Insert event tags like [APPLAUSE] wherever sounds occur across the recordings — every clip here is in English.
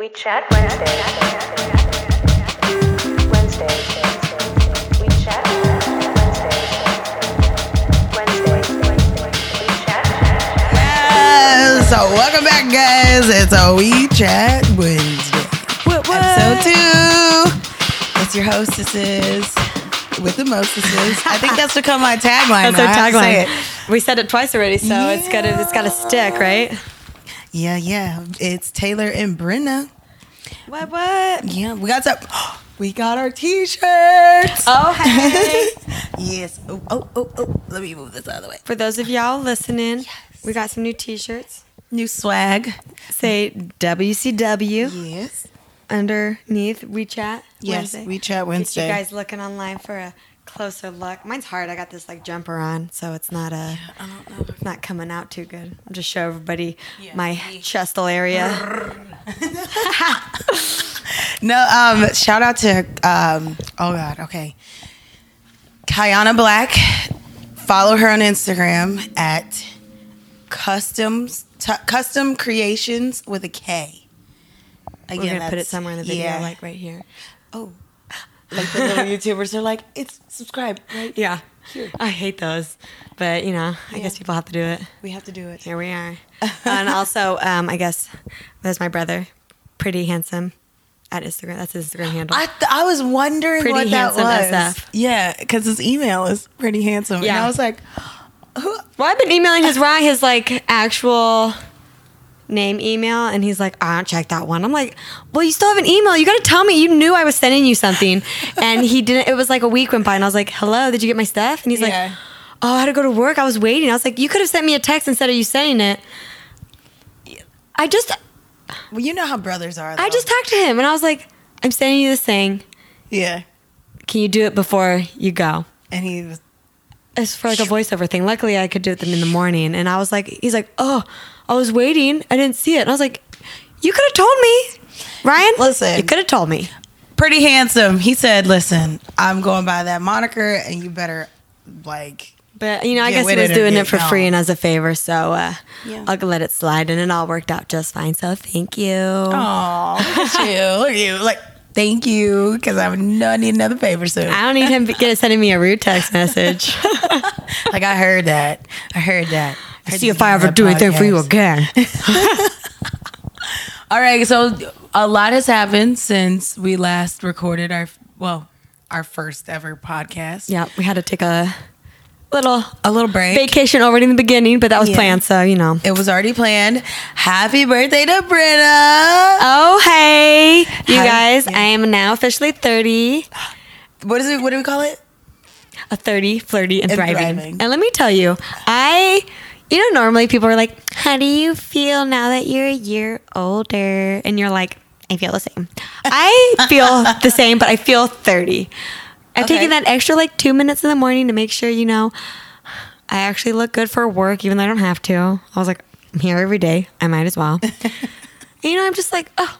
We chat Wednesday. Wednesdays. We chat Wednesdays. Wednesdays. We chat. Yes. So welcome back, guys. It's a We Chat Wednesday. What, what? Episode two. It's your hostesses with the mostesses. I think that's become my tagline. That's now. our I have to say tagline. We said it twice already, so it's gotta it's gotta stick, right? Yeah, yeah. It's Taylor and Brenna. What what? Yeah, we got some. [GASPS] We got our t-shirts. Oh hey. [LAUGHS] Yes. Oh, oh, oh, oh. Let me move this out of the way. For those of y'all listening, we got some new t-shirts. New swag. Say WCW Yes. underneath WeChat. Yes. Wednesday. We Chat Get Wednesday. you guys looking online for a closer look. Mine's hard. I got this like jumper on, so it's not a it's not coming out too good. I'll just show everybody Yeah. my chestal area. [LAUGHS] No, um, shout out to um, oh god, okay. Kayana Black. Follow her on Instagram at customs t- custom creations with a K. We're gonna put it somewhere in the video, yeah. like right here. oh, like the little YouTubers are like, it's subscribe, right? Yeah. I hate those. But, you know, I guess people have to do it. We have to do it. Here we are. [LAUGHS] and also, um, I guess there's my brother, pretty handsome at Instagram. That's his Instagram handle. I, th- I was wondering Pretty what that was. SF. Yeah, because his email is pretty handsome. And Yeah. I was like, [GASPS] who? well, I've been emailing his wrong, [LAUGHS] his like actual name email, and he's like, I don't check that one. I'm like, well, you still have an email. You got to tell me. You knew I was sending you something, [LAUGHS] and he didn't. It was like a week went by, and I was like, hello, did you get my stuff? And he's Yeah. like, oh, I had to go to work. I was waiting. I was like, you could have sent me a text instead of you sending it. I just, well, you know how brothers are. Though. I just talked to him, and I was like, I'm sending you this thing. yeah. Can you do it before you go? And he was It's for like a voiceover thing. Luckily, I could do it in the morning. And I was like, he's like, oh, I was waiting. I didn't see it. And I was like, you could have told me, Ryan. Listen. you could have told me. pretty handsome. He said, "Listen, I'm going by that moniker, and you better like." But you know, I guess he was doing it for free and as a favor, so uh, Yeah. I'll let it slide, and it all worked out just fine. So thank you. Oh, look at you! Look at you! Like, thank you, because I know I need another favor soon. I don't need him to get sending me a rude text [LAUGHS] message. [LAUGHS] like, I heard that. I heard that. I heard See if I ever do anything for you again. [LAUGHS] All right, so a lot has happened since we last recorded our well, our first ever podcast. yeah, we had to take a little a little break. vacation already in the beginning, but that was Yeah. planned, so you know. It was already planned. Happy birthday to Britta! Oh, hey, you Hi. guys. Yeah. I am now officially 30. What is it? What do we call it? A 30, flirty, and, And thriving. thriving. And let me tell you, I, you know, normally people are like, how do you feel now that you're a year older? And you're like, I feel the same. I [LAUGHS] feel the same, but I feel 30. I've Okay. taken that extra like two minutes in the morning to make sure, you know, I actually look good for work, even though I don't have to. I was like, I'm here every day. I might as well. [LAUGHS] and, you know, I'm just like, oh,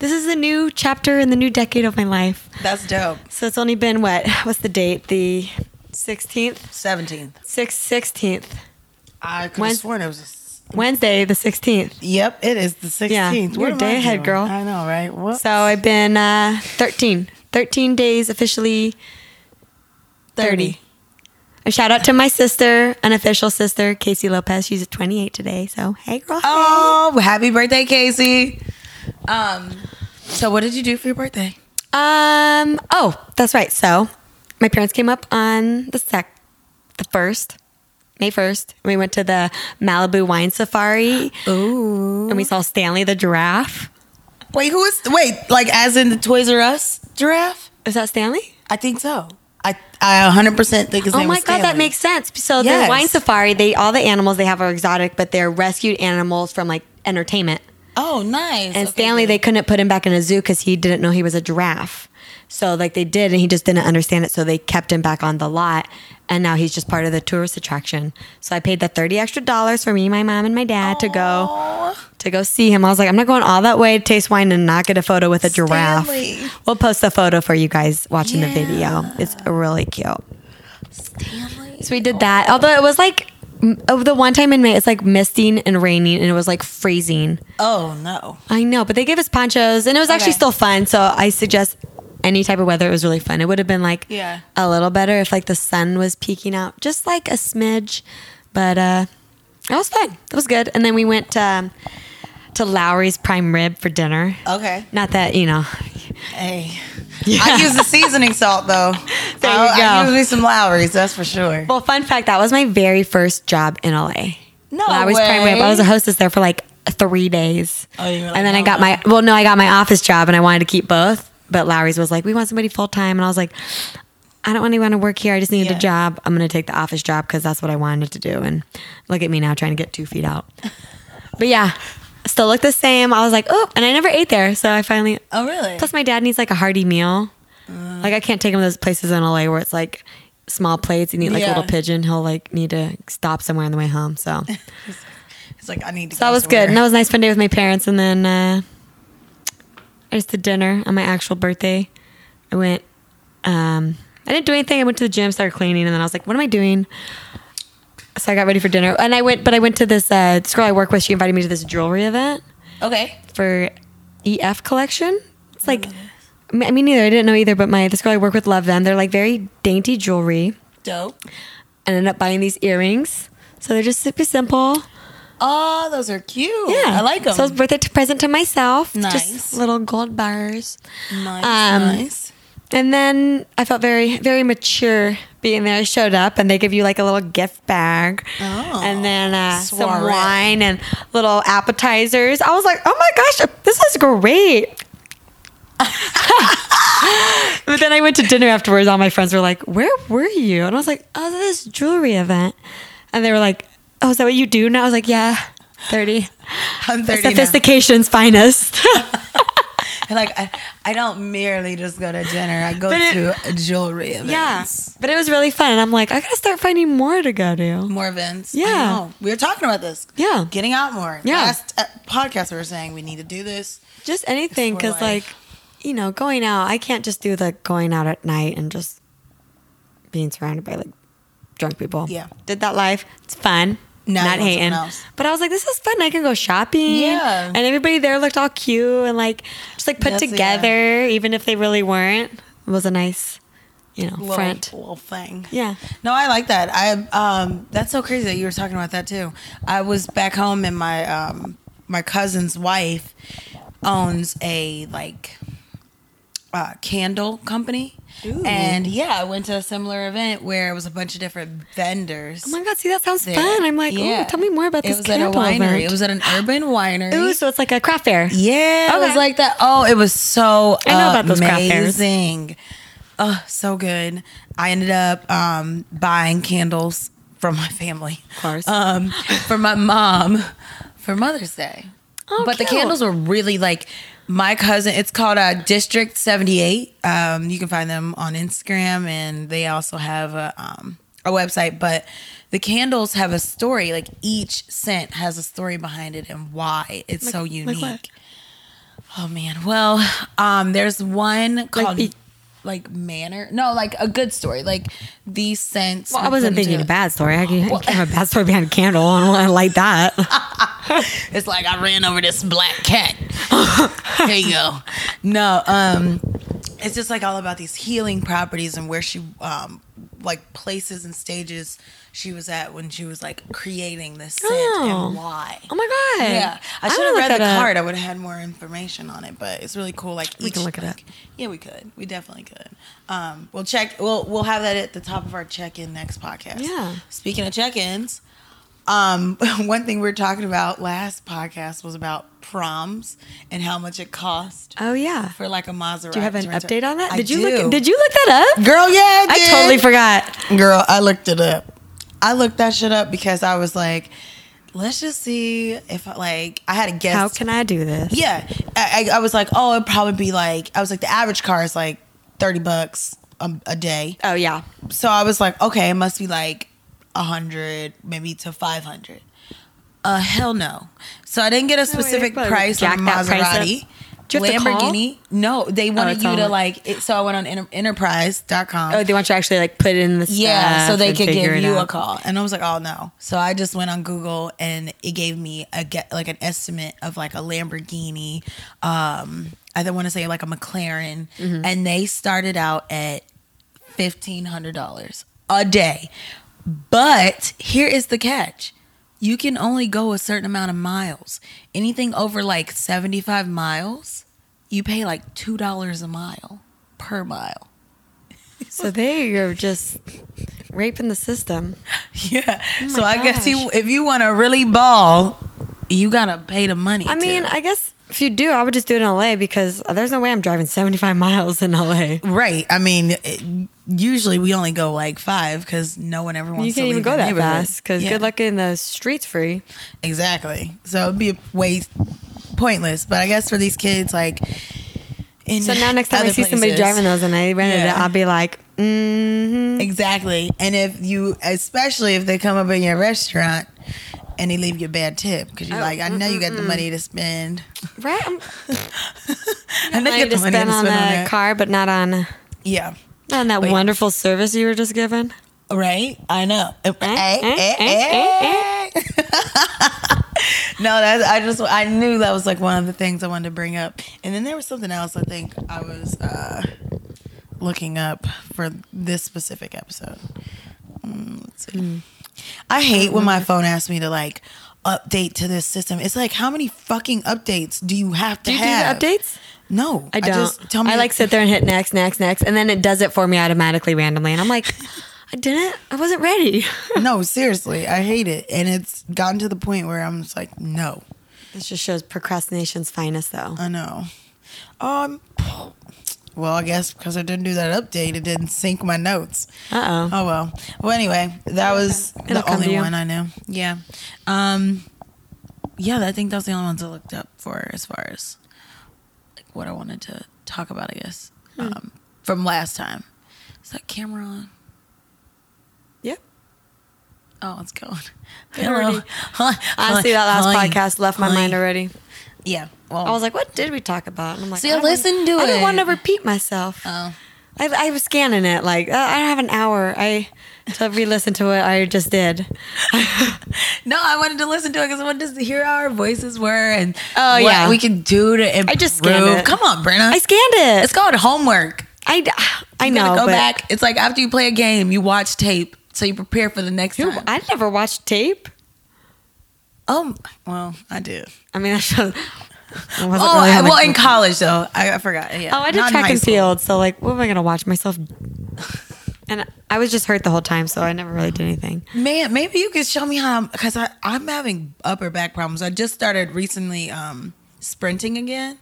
this is a new chapter in the new decade of my life. That's dope. So it's only been what? What's the date? The 16th? Seventeenth. 6th, 16th. I could When- have sworn it was. A, Wednesday, the 16th. yep, it is the sixteenth. We're day ahead, girl. I know, right? What? So I've been uh, 13. 13 days officially 30. A shout out to my sister, unofficial sister, Casey Lopez. She's 28 today. So, hey, girl. Oh, happy birthday, Casey! Um, so what did you do for your birthday? Um. Oh, that's right. So, my parents came up on the sec, the first, May first. We went to the Malibu Wine Safari, Ooh. and we saw Stanley the giraffe. Wait, who is? Wait, like as in the Toys R Us giraffe? Is that Stanley? I think so. I I 100 percent think his Oh name my was god, that makes sense. So Yes. the wine safari, they all the animals they have are exotic, but they're rescued animals from like entertainment. Oh, nice. And Okay, Stanley, good. they couldn't put him back in a zoo because he didn't know he was a giraffe. So like they did, and he just didn't understand it. So they kept him back on the lot, and now he's just part of the tourist attraction. So I paid the thirty extra dollars for me, my mom, and my dad to go to go see him. I was like, I'm not going all that way to taste wine and not get a photo with a giraffe. We'll post a photo for you guys watching the video. It's really cute. Stanley. So we did that. Although it was like oh, the one time in May, it's like misting and raining, and it was like freezing. Oh no. I know, but they gave us ponchos, and it was actually Okay. still fun. So I suggest any type of weather. It was really fun. It would have been like Yeah. a little better if like the sun was peeking out, just like a smidge. But uh, it was fun. It was good. And then we went um, to Lawry's Prime Rib for dinner. Okay. Not that you know. Hey. I use the seasoning salt though. [LAUGHS] There you I, I use me some Lawry's, that's for sure. Well, fun fact that was my very first job in LA. No Lawry's Prime Rib. way. I was a hostess there for like three days. Oh, you were like, and then I got no. my well, no, I got my office job, and I wanted to keep both. But Lawry's was like, we want somebody full time, and I was like, I don't really want to work here. I just needed Yeah. a job. I'm gonna take the office job because that's what I wanted to do. And look at me now, trying to get two feet out. [LAUGHS] but yeah, still look the same. I was like, oh, and I never ate there, so I finally. Oh really? Plus, my dad needs like a hearty meal. Uh. like I can't take him to those places in LA where it's like small plates. You need like a little pigeon. He'll like need to stop somewhere on the way home. So, [LAUGHS] so It's like I need to that go was good. And that was a nice fun day with my parents. And then uh, I just did dinner on my actual birthday. I went. Um, I didn't do anything. I went to the gym, started cleaning, and then I was like, "What am I doing?" So I got ready for dinner, and I went. But I went to this uh, this girl I work with. She invited me to this jewelry event Okay. for EF collection. It's like, I mean, neither. I didn't know either, but my this girl I work with love them. They're like very dainty jewelry. Dope. And ended up buying these earrings. So they're just super simple. Oh, those are cute. Yeah, I like them. So it was birthday to present to myself. Nice. Just little gold bars. nice. um, nice. And then I felt very, very mature being there. I showed up and they give you like a little gift bag. Oh, and then uh, some wine and little appetizers. I was like, oh my gosh, this is great. [LAUGHS] but then I went to dinner afterwards. All my friends were like, where were you? And I was like, oh, this jewelry event. And they were like, oh, is that what you do? And I was like, yeah, 30. I'm 30 now. Sophistication's finest. [LAUGHS] [LAUGHS] Like I, I don't merely just go to dinner. I go But it- to jewelry events. yeah. But it was really fun. And I'm like, I gotta start finding more to go to. More events. Yeah. I know. We were talking about this. Yeah. Getting out more. Yeah. Last uh, podcast we were saying we need to do this. Just anything. Cause like, you know, going out, I can't just do the going out at night and just being surrounded by like drunk people. Yeah. Did that live. It's fun. Not hating. But I was like, this is fun. I can go shopping. Yeah. And everybody there looked all cute and like just like put That's- together, even if they really weren't. It was a nice, you know, Little, front. little thing. Yeah. No, I like that. I um that's so crazy that you were talking about that too. I was back home and my um my cousin's wife owns a like uh, candle company. And yeah, I went to a similar event where it was a bunch of different vendors. Oh my god, see that sounds there. fun. I'm like, Yeah. oh, tell me more about It this was at a winery. event. It was at an urban winery. Ooh, so it's like a craft fair. Yeah, it was like that. Oh, it was so I know about those craft fairs. amazing. Oh, so good. I ended up um, buying candles from my family, of course. um, for my mom for Mother's Day. Oh, but the candles were really like my cousin. It's called uh, District Seventy Eight. Um, you can find them on Instagram, and they also have a um, a website. But the candles have a story. Like each scent has a story behind it and why it's so like unique. what? Oh man. Well, um, there's one called be- like, manner. No, like a good story. Like these scents. Well, I wasn't thinking a bad story. I can, can have a bad story behind a candle. I don't want to light that. [LAUGHS] It's like I ran over this black cat. [LAUGHS] there you go. No, um, it's just like all about these healing properties and where she, um, like places and stages she was at when she was like creating this scent Oh. and why. Oh my god. Yeah, I should have read the that up. card. I would have had more information on it, but it's really cool. Like We each, can look it like- up. Yeah, we could. We definitely could. Um, we'll check. We'll we'll have that at the top of our check-in next podcast. Yeah. Speaking of check-ins, um, [LAUGHS] one thing we were talking about last podcast was about proms and how much it cost Oh yeah. for like a Maserati. Do you have an update on that? I did you do. look? Did you look that up? Girl, yeah, I, I totally forgot. Girl, I looked it up. I looked that shit up because I was like, let's just see if like I had a guess. How can I do this? Yeah, I, I, I was like, oh, it'd probably be like I was like the average car is like thirty bucks a, a day. Oh yeah. So I was like, okay, it must be like a hundred, maybe to five hundred. Uh, hell no. So I didn't get a specific probably price on Maserati. Do you have to call? Lamborghini. No, they wanted it's you to like. It, so I went on enter, enterprise.com. Oh, they want you to actually like put in the Yeah, so they could give you a call, and I was like, "Oh no!" So I just went on Google, and it gave me a get like an estimate of like a Lamborghini. Um, I don't want to say like a McLaren, Mm-hmm. and they started out at fifteen hundred dollars a day. But here is the catch: you can only go a certain amount of miles. Anything over like seventy-five miles, you pay like two dollars a mile per mile. [LAUGHS] So they are just raping the system. Yeah. Oh so I guess you, if you want to really ball, you gotta pay the money. I mean. I guess if you do, I would just do it in LA because there's no way I'm driving 75 miles in LA. right. I mean, it, usually we only go like five because no one ever wants You to can't even leave go that fast because Yeah, good luck in the streets free. Exactly. So it'd be a waste, pointless. But I guess for these kids, like. In So now next time I see somebody driving those and I rented Yeah. it, I'll be like, mm-hmm. Exactly. And if you, especially if they come up in your restaurant and they leave you a bad tip because you're Oh, like, I know you got the money to spend. right? [LAUGHS] I know you got the money spend to spend on a that. car, but not on Yeah. on that Wait. wonderful service you were just given. Right? I know. Eh, eh, eh, eh, eh. [LAUGHS] no, that's I just I knew that was like one of the things I wanted to bring up. And then there was something else I think I was uh looking up for this specific episode. Mm, let's see. I hate when my phone asks me to like update to this system. It's like how many fucking updates do you have to Do you have? do the updates? No, I don't. just tell me I like sit there and hit next, next, next, and then it does it for me automatically randomly, and I'm like, [LAUGHS] I didn't. I wasn't ready. [LAUGHS] no, seriously, I hate it, and it's gotten to the point where I'm just like, no, This just shows procrastination's finest, though. I know. Um, well, I guess because I didn't do that update, it didn't sync my notes. Uh oh. Oh well. Well, anyway, that was It'll the only one I knew. Yeah. Um. Yeah, I think that was the only ones I looked up for as far as like what I wanted to talk about. I guess Hmm. um, from last time. Is that camera on? Yep. Oh, it's going. Already- Honestly, that last Hi. podcast left my Hi. mind already. Yeah. Well, I was like, what did we talk about? And I'm like, See, I don't- listen to it. I didn't want to repeat myself. Oh. I, I was scanning it like uh, I don't have an hour. I to re-listen to what I just did. [LAUGHS] No, I wanted to listen to it because I wanted to hear how our voices were and Oh, what yeah. we can do to improve. I just scanned it. Come on, Brenna. I scanned it. It's called homework. I I You know. gotta go but back. It's like after you play a game, you watch tape so you prepare for the next time. I never watched tape. oh, well, I did. I mean, I wasn't Oh, really I- having- well, in college though, I, I forgot. Yeah. Oh, I did Not in track high and school. field. So like, what am I gonna watch myself? And I was just hurt the whole time, so I never really did anything. Man, maybe you could show me how because I I'm having upper back problems. I just started recently um sprinting again.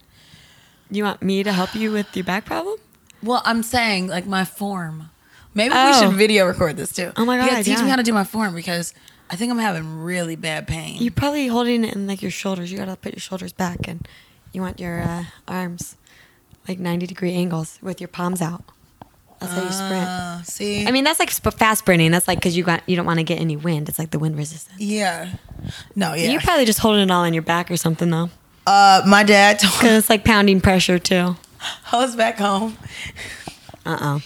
You want me to help you with your back problem? Well, I'm saying like my form. Maybe Oh. we should video record this too. Oh my You gotta God, teach me how to do my form because I think I'm having really bad pain. You're probably holding it in like your shoulders. You gotta put your shoulders back, and you want your uh, arms like 90 degree angles with your palms out. That's how you sprint. Uh, see, I mean, that's like sp- fast sprinting. That's like because you got you don't want to get any wind. It's like the wind resistance. yeah, no, yeah. You're probably just holding it all in your back or something though, uh, my dad told because it's like pounding pressure too. [LAUGHS] I was back home. Uh oh.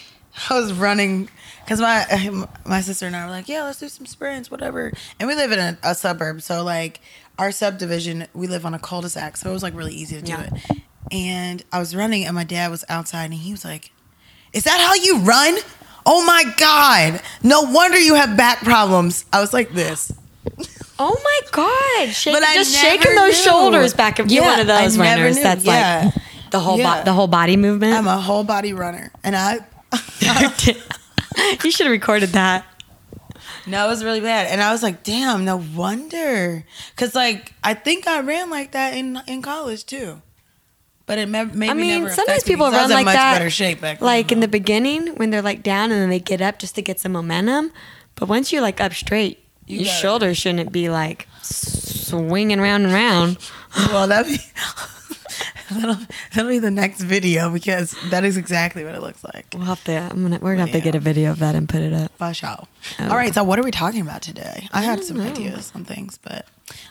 I was running because my [LAUGHS] my sister and I were like, yeah, let's do some sprints, whatever. And we live in a, a suburb, so like our subdivision, we live on a cul-de-sac, so it was like really easy to do Yeah. it. And I was running, and my dad was outside, and he was like, "Is that how you run? Oh my god! No wonder you have back problems." I was like this. [LAUGHS] Oh my god! Shake, But just shaking those knew. shoulders back. You're Yeah, one of those runners, that's Yeah. like the whole Yeah. bo- the whole body movement. I'm a whole body runner, and I. [LAUGHS] [LAUGHS] you should have recorded that. No, it was really bad, and I was like, "Damn, no wonder." Because like I think I ran like that in in college too, but it me- maybe I mean, sometimes people me, people 'cause I run like much that, better shape back then, like in the beginning when they're like down and then they get up just to get some momentum. But once you're like up straight, You your shoulders shouldn't be like swinging round and round. well, that [LAUGHS] be [LAUGHS] that'll, that'll be the next video because that is exactly what it looks like. We'll have to. I'm gonna. We're gonna have to get a video of that and put it up. For sure. Oh. All right, so what are we talking about today? I had some ideas on things, but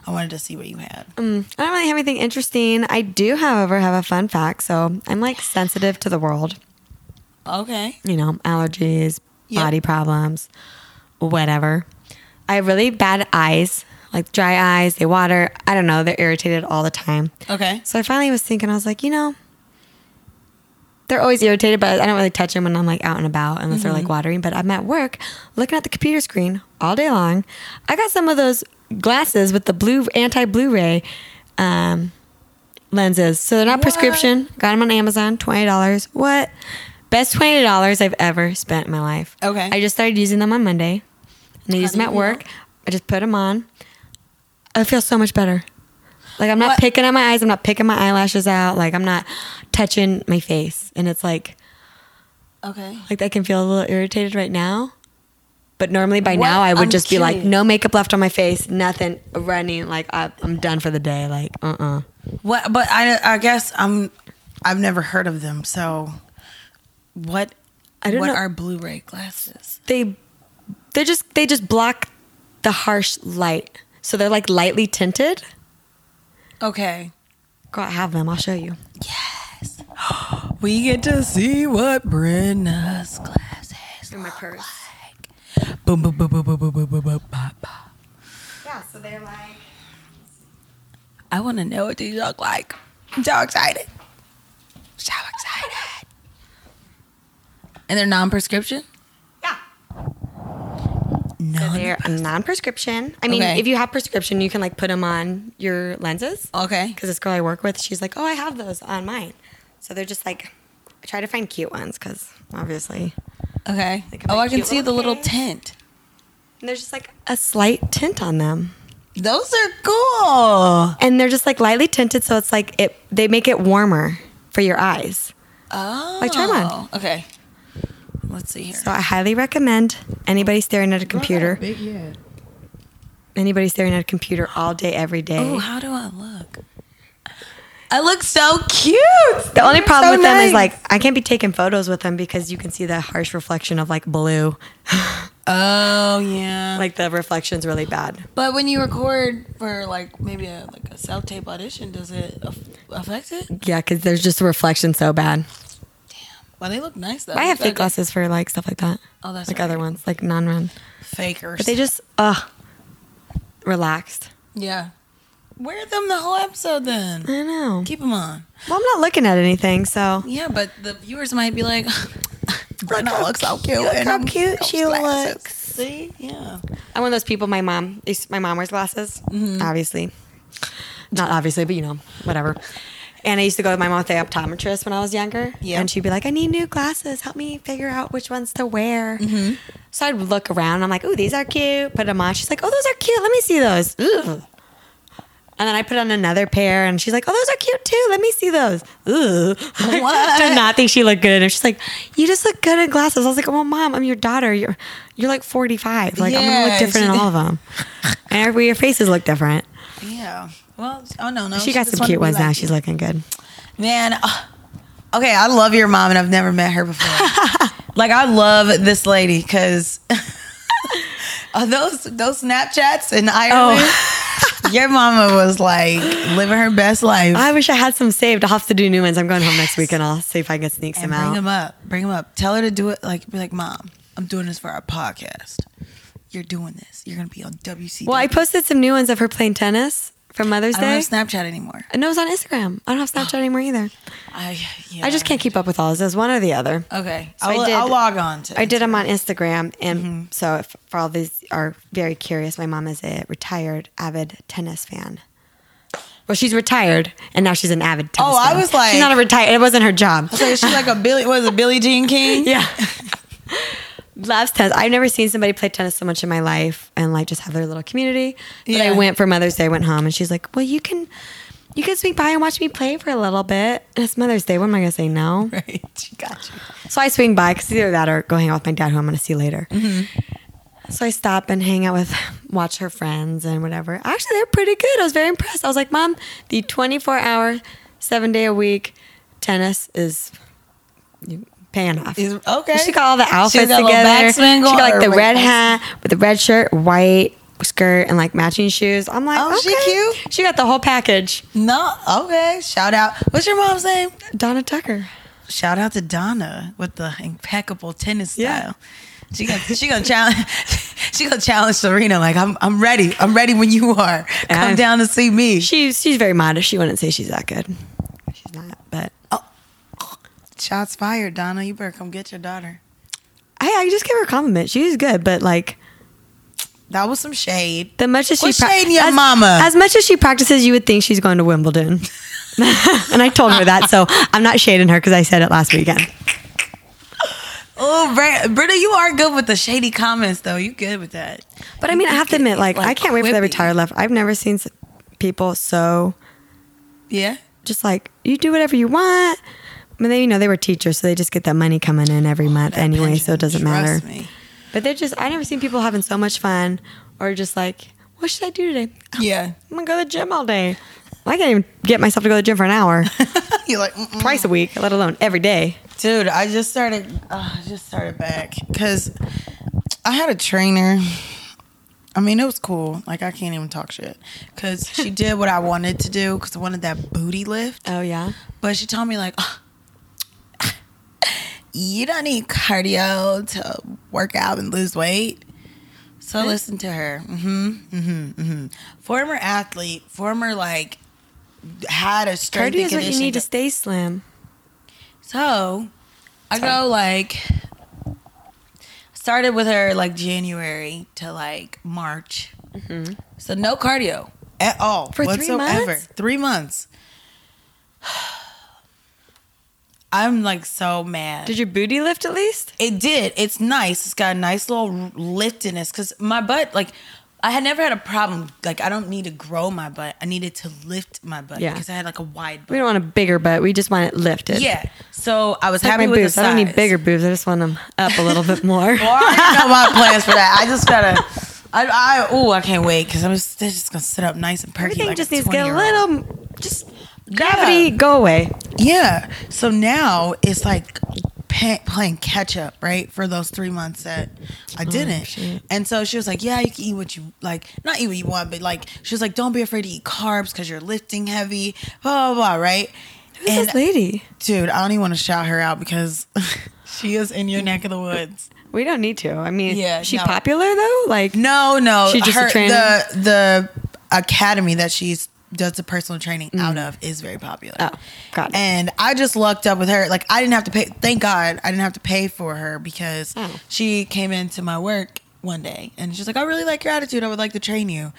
I wanted to see what you had. Mm, I don't really have anything interesting. I do, however, have a fun fact. So I'm like sensitive to the world. Okay. You know, allergies, Yep. body problems, whatever. I have really bad eyes, like dry eyes. They water. I don't know. They're irritated all the time. Okay. So I finally was thinking, I was like, you know, they're always irritated, but I don't really touch them when I'm like out and about unless they're like watering. But I'm at work looking at the computer screen all day long. I got some of those glasses with the blue anti Blu-ray um, lenses. So they're not What? prescription. Got them on Amazon, twenty dollars. What? Best twenty dollars I've ever spent in my life. Okay. I just started using them on Monday, and I use them at work. feel? I just put them on. I feel so much better. Like I'm not What? picking at my eyes. I'm not picking my eyelashes out. Like I'm not touching my face, and it's like Okay. like I can feel a little irritated right now. But normally by What? now I would I'm just be like, no makeup left on my face, nothing running. Like I, I'm done for the day. Like uh uh What? But I, I guess I'm. I've never heard of them. So, what? I don't what know. are Blu-ray glasses? They they just they just block the harsh light, so they're like lightly tinted. Okay. Go I have them. I'll show you. Yes. [GASPS] We get to see what Brenna's glasses In my purse. like. Boom, boom, boom, boom, boom, boom, boom, boom, boom, boom. Yeah, so they're like I want to know what these look like. I'm so excited. So excited. And they're non-prescription. yeah. No. So they're non-prescription. I mean, Okay. if you have prescription, you can like put them on your lenses. Okay. Because this girl I work with, she's like, "Oh, I have those on mine." So they're just like, I try to find cute ones because obviously, Okay. Like, oh, I can see the little case. tint. and there's just like a slight tint on them, Those are cool. and they're just like lightly tinted, so it's like it. They make it warmer for your eyes. Oh. Like, try 'em on. Oh, okay. Let's see here. So I highly recommend anybody staring at a computer. Anybody staring at a computer all day, every day. Oh, how do I look? I look so cute. The only problem So with them is like I can't be taking photos with them because you can see the harsh reflection of like blue. [LAUGHS] Oh yeah. Like the reflection's really bad. but when you record for like maybe a like a self tape audition, does it affect it? Yeah, because there's just a reflection so bad. Well, they look nice though. I have fake glasses for like stuff like that. Oh, that's like right. other ones, like non-run. Fakers. But they just uh relaxed. yeah. Wear them the whole episode then. I know. Keep them on. Well, I'm not looking at anything, so Yeah, but the viewers might be like, [LAUGHS] Brenna how looks so cute. look in how cute she glasses." looks. See? Yeah. I'm one of those people. My mom, my mom wears glasses. Obviously, not obviously, but you know, whatever. And I used to go with my mom with the optometrist when I was younger. Yeah. And she'd be like, "I need new glasses. Help me figure out which ones to wear." Mm-hmm. So I'd look around. I'm like, "Ooh, these are cute." Put them on. She's like, "Oh, those are cute. Let me see those." Ugh. And then I put on another pair, and she's like, "Oh, those are cute too. Let me see those." Ugh. [LAUGHS] What? Did not think she looked good, and she's like, "You just look good in glasses." I was like, "Well, mom, I'm your daughter. You're you're like 45. Like I'm gonna look different in all of them, [LAUGHS] and your faces look different." Yeah. Well, oh no, no. she got some cute ones now. She's looking good. Man, uh, okay, I love your mom, and I've never met her before. [LAUGHS] like, I love this lady because [LAUGHS] those those Snapchats in Ireland. [LAUGHS] Your mama was like living her best life. I wish I had some saved. I'll have to do new ones. I'm going home next week, and I'll see if I can sneak and some bring out. Bring them up. Bring them up. Tell her to do it. Like, be like, mom, I'm doing this for our podcast. You're doing this. You're gonna be on WC. Well, I posted some new ones of her playing tennis for Mother's Day. I don't have Snapchat anymore. No, it's on Instagram. I don't have Snapchat [GASPS] anymore either. I yeah. I just can't keep up with all of this. One or the other. Okay, So I I'll, did- I'll log on to. I did them on Instagram, and Mm-hmm. so if, for all these are very curious, my mom is a retired avid tennis fan. Well, she's retired, and now she's an avid tennis. Oh, I was like- she's not a retired. It wasn't her job. So is she like a Billy? Was it Billie Jean King? [LAUGHS] yeah. [LAUGHS] Loves tennis. I've never seen somebody play tennis so much in my life and like just have their little community. But I went for Mother's Day, went home, and she's like, "Well, you can, you can swing by and watch me play for a little bit." And it's Mother's Day. What am I gonna say no? [LAUGHS] Right. She got you. So I swing by because either that or go hang out with my dad, who I'm going to see later. Mm-hmm. So I stop and hang out with, watch her friends and whatever. Actually, they're pretty good. I was very impressed. I was like, Mom, the 24 hour seven day a week tennis is paying off. Is- okay. She got all the outfits together. She got like the red hat with the red shirt, white skirt, and like matching shoes. I'm like, Oh, she cute. She got the whole package. No, okay. Shout out. What's your mom's name? Donna Tucker. Shout out to Donna with the impeccable tennis style. Yeah. She gonna she gonna challenge [LAUGHS] she gonna challenge Serena like I'm I'm ready. I'm ready when you are. Come And- down to see me. She's she's very modest. She wouldn't say she's that good. She's not, but oh, Shots fired, Donna. You better come get your daughter. I I just gave her a compliment. She's good, but like That was some shade. the much as she shading your as, mama? as much as she practices, you would think she's going to Wimbledon. [LAUGHS] and I told her that, so I'm not shading her because I said it last weekend. Oh, Bri- Britta, you are good with the shady comments though. You good with that. But I mean, I have to admit, like, Like I can't wait for the retired retire left. I've never seen people so Yeah. just like you do whatever you want. I mean, they you know they were teachers, so they just get that money coming in every month That anyway, so it doesn't trust matter. me. But they're just I never seen people having so much fun or just like, what should I do today? Yeah. I'm gonna go to the gym all day. I can't even get myself to go to the gym for an hour [LAUGHS] You're like, Mm-mm. twice a week, let alone every day. dude. I just started. Uh, I just started back because I had a trainer. I mean, it was cool. Like I can't even talk shit because she [LAUGHS] did what I wanted to do because I wanted that booty lift. Oh yeah. But she told me like, you don't need cardio to work out and lose weight. So listen to her. Mm-hmm. Mm-hmm. Mm-hmm. Former athlete, former like had a strength Cardio is what you need to stay slim. so I go like started with her like January to like March. So no cardio at all Mm-hmm. For three whatsoever. months? Three months. I'm like so mad. Did your booty lift at least? It did. It's nice. It's got a nice little lift in liftiness because my butt, like, I had never had a problem. Like, I don't need to grow my butt. I needed to lift my butt Yeah. because I had like a wide butt. We don't want a bigger butt. We just want it lifted. Yeah. So I was Like happy with boobs. the I don't need bigger boobs. I just want them up a little bit more. [LAUGHS] Well, I know my plans for that. I just gotta. I, I oh, I can't wait because I'm just, they're just gonna sit up nice and perky. Everything like just needs to get a little, just gravity go away. Yeah. So now it's like pa- playing catch up, right? For those three months that I oh, didn't. Oh, and so she was like, "Yeah, you can eat what you like. Not eat what you want, but like she was like, don't be afraid to eat carbs because you're lifting heavy. Blah blah blah. Right? Who's this lady? dude, I don't even want to shout her out because [LAUGHS] she is in your neck of the woods. We don't need to. I mean, Yeah, she no. popular though? Like, No, no. She's just her. The the academy that she's does the personal training out mm-hmm. of is very popular. Oh, got it. And I just lucked up with her. Like I didn't have to pay. Thank God I didn't have to pay for her because Oh. she came into my work one day and she's like, "I really like your attitude. I would like to train you."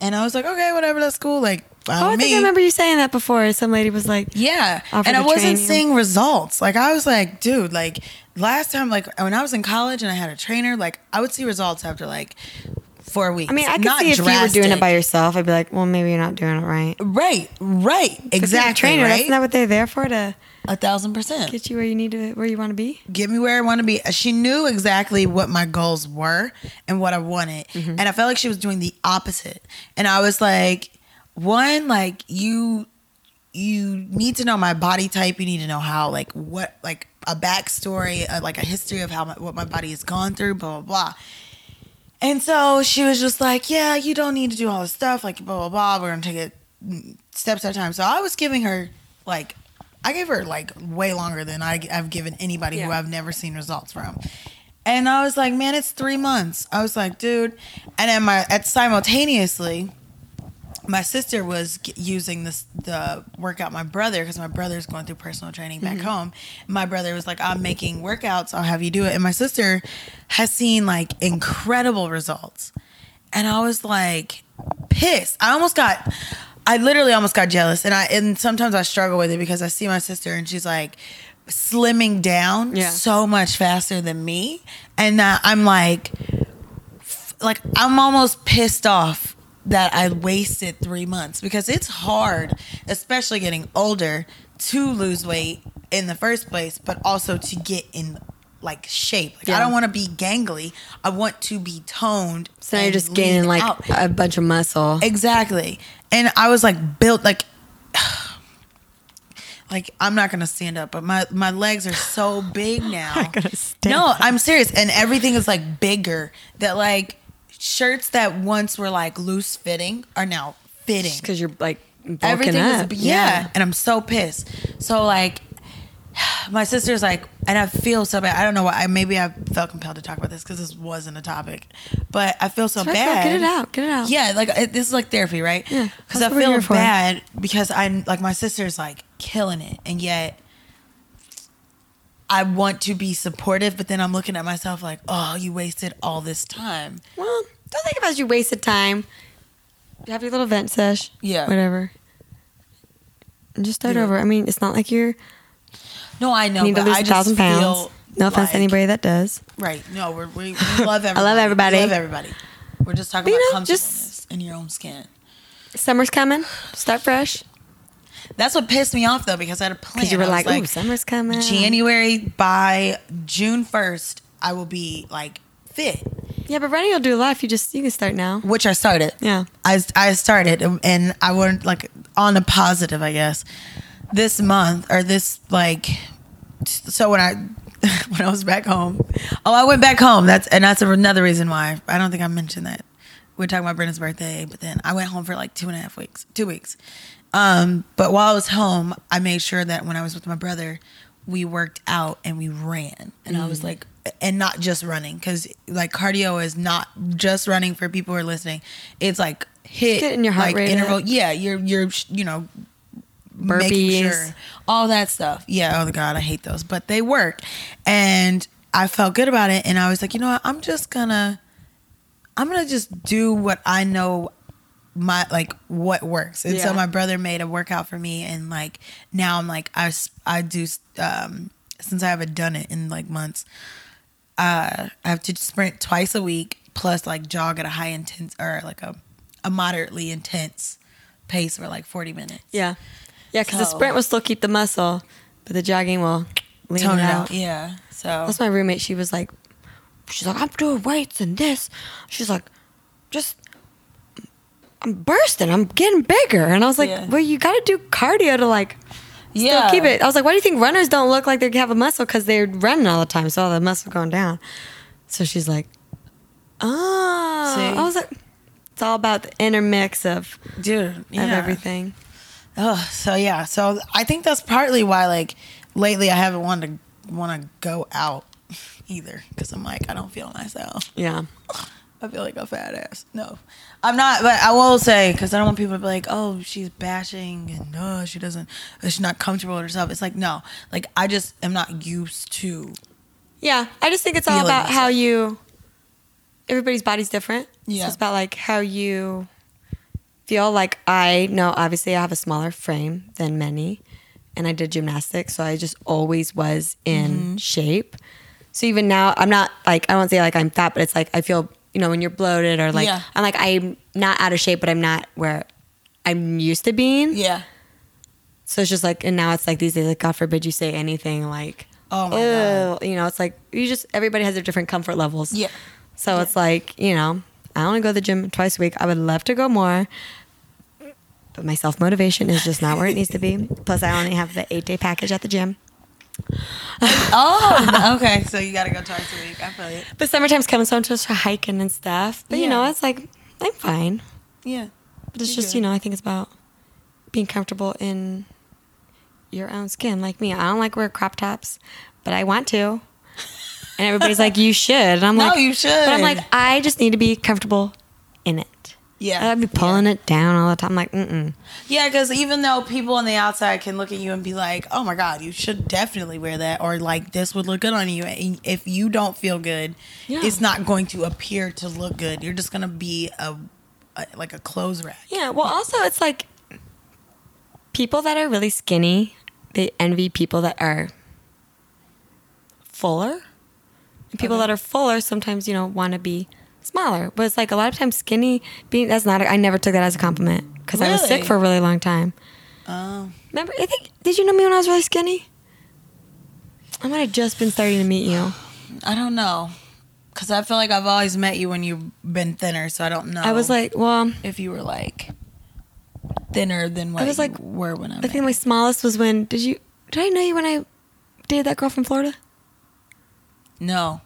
And I was like, "Okay, whatever. That's cool. Like, oh, I with think. I remember you saying that before. Some lady was like, Yeah. and I wasn't seeing results. Like I was like, dude, like last time, like when I was in college and I had a trainer, like I would see results after like four weeks. I mean, I could Not see if you were doing it by yourself. I'd be like, well, maybe you're not doing it right. Right, right, exactly. trainer, right? that's not what they're there for to a thousand percent. get you where you need to, where you want to be. Get me where I want to be. She knew exactly what my goals were and what I wanted, Mm-hmm. and I felt like she was doing the opposite. And I was like, one, like you, you need to know my body type. You need to know how, like, what, like a backstory, uh, like a history of how my, what my body has gone through. Blah blah blah. And so she was just like, "Yeah, you don't need to do all this stuff. Like, blah blah blah. We're gonna take it steps at a time." So I was giving her like, I gave her like way longer than I, I've given anybody who I've never seen results from. And I was like, "Man, it's three months." I was like, "Dude," and then my at simultaneously. My sister was using this the workout my brother because my brother's going through personal training back mm-hmm. home. My brother was like, "I'm making workouts. I'll have you do it." And my sister has seen like incredible results, and I was like pissed. I almost got, I literally almost got jealous, and I and sometimes I struggle with it because I see my sister and she's like slimming down Yeah. so much faster than me, and that I'm like, like I'm almost pissed off that I wasted three months because it's hard, especially getting older, to lose weight in the first place, but also to get in like shape. Like I don't want to be gangly. I want to be toned. So you're just gaining like out. a bunch of muscle. Exactly. And I was like built like [SIGHS] like I'm not gonna stand up, but my my legs are so big [LAUGHS] now. not gonna stand no. I'm serious, and everything is like bigger. That like shirts that once were like loose fitting are now fitting. because you're like Everything up. is yeah. and I'm so pissed. So like. [SIGHS] My sister's like, and I feel so bad. I don't know why. I maybe I felt compelled to talk about this because this wasn't a topic, but I feel so bad. Get it out. Get it out. Yeah, like it, this is like therapy, right? Yeah, Because I feel bad because I'm like my sister's like killing it, and yet I want to be supportive, but then I'm looking at myself like, oh, you wasted all this time. Well, don't think about it you wasted time. You have your little vent sesh. Yeah. Whatever. And just start Yeah. over. I mean, it's not like you're No, I know, need to lose I a just thousand pounds. feel No offense to anybody that does. Right? No, we're, we we love [LAUGHS] everybody. everybody. We love everybody. We're just talking But, about know, comfortableness just- in your own skin. Summer's coming. Start fresh. That's what pissed me off though because I had a plan. Because you were was like, ooh, summer's coming. January by June first, I will be like fit, Yeah, but running will do a lot if you just, you can start now. which I started. Yeah. I I started and I went like on a positive, I guess. This month or this like, so when I [LAUGHS] when I was back home, oh, I went back home. That's and that's another reason why I don't think I mentioned that. We are talking about Brenna's birthday, but then I went home for like two and a half weeks, two weeks. Um, but while I was home, I made sure that when I was with my brother, we worked out and we ran. And I Mm. was like, and not just running, because like cardio is not just running for people who are listening. It's like HIIT Getting your heart like rate interval. up. Yeah, you're you're you know Burpees. sure all that stuff. Yeah. Oh god, I hate those, but they work, and I felt good about it. And I was like, you know what? I'm just gonna, I'm gonna just do what I know my like what works and so my brother made a workout for me and like now i'm like i i do um since i haven't done it in like months uh i have to sprint twice a week plus like jog at a high intense or like a, a moderately intense pace for like 40 minutes Yeah. Yeah, because the sprint will still keep the muscle, but the jogging will lean tone it it out. out yeah so That's my roommate. She was like, she's like, I'm doing weights and this. She's like, just, I'm bursting. I'm getting bigger. And I was like, Yeah. well, you got to do cardio to like still Yeah. keep it. I was like, why do you think runners don't look like they have a muscle? Because they're running all the time. So all the muscle going down. So she's like, oh. See? I was like, it's all about the intermix of, dude yeah. of everything. Oh, so yeah. So I think that's partly why, like, lately I haven't wanted to want to go out [LAUGHS] either because I'm like I don't feel myself. Yeah. [LAUGHS] I feel like a fat ass. No, I'm not. But I will say because I don't want people to be like, oh, she's bashing and no, she doesn't. She's not comfortable with herself. It's like no, like I just am not used to. Yeah, I just think it's all about how you. Everybody's body's different. Yeah. So it's about like how you feel. Like I know, obviously, I have a smaller frame than many, and I did gymnastics, so I just always was in Mm-hmm. shape. So even now, I'm not like I won't say like I'm fat, but it's like I feel you know when you're bloated or like Yeah. I'm like I'm not out of shape, but I'm not where I'm used to being. Yeah. So it's just like, and now it's like these days, like God forbid you say anything like, Oh my god. You know, it's like you just everybody has their different comfort levels. Yeah. So Yeah. it's like you know, I only go to the gym twice a week. I would love to go more, but my self motivation is just not where it needs to be. Plus, I only have the eight day package at the gym. Oh, [LAUGHS] okay. So you got to go twice a week. I feel it. But summertime's coming, so I'm just hiking and stuff. But you know, Yeah. it's like I'm fine. Yeah. But it's just good. you know, I think it's about being comfortable in your own skin. Like me, I don't like wear crop tops, but I want to. And everybody's like, [LAUGHS] you should. And I'm No, like, "No, you should. But I'm like, I just need to be comfortable in it. Yeah. I'd be pulling it down all the time. I'm like, mm-mm. Yeah, because even though people on the outside can look at you and be like, "Oh my God, you should definitely wear that," or like this would look good on you, and if you don't feel good, Yeah. it's not going to appear to look good. You're just gonna be a, a like a clothes rack. Yeah. Well, also, it's like people that are really skinny, they envy people that are fuller. And people Okay. that are fuller sometimes, you know, want to be smaller. But it's like a lot of times skinny being that's not. A, I never took that as a compliment because I was sick for a really long time. Oh, Remember? I think did you know me when I was really skinny? I might have just been starting to meet you. I don't know, because I feel like I've always met you when you've been thinner, so I don't know. I was like, well, if you were like thinner than what I was you like- were when I I think my smallest was when did you did I know you when I dated that girl from Florida? No.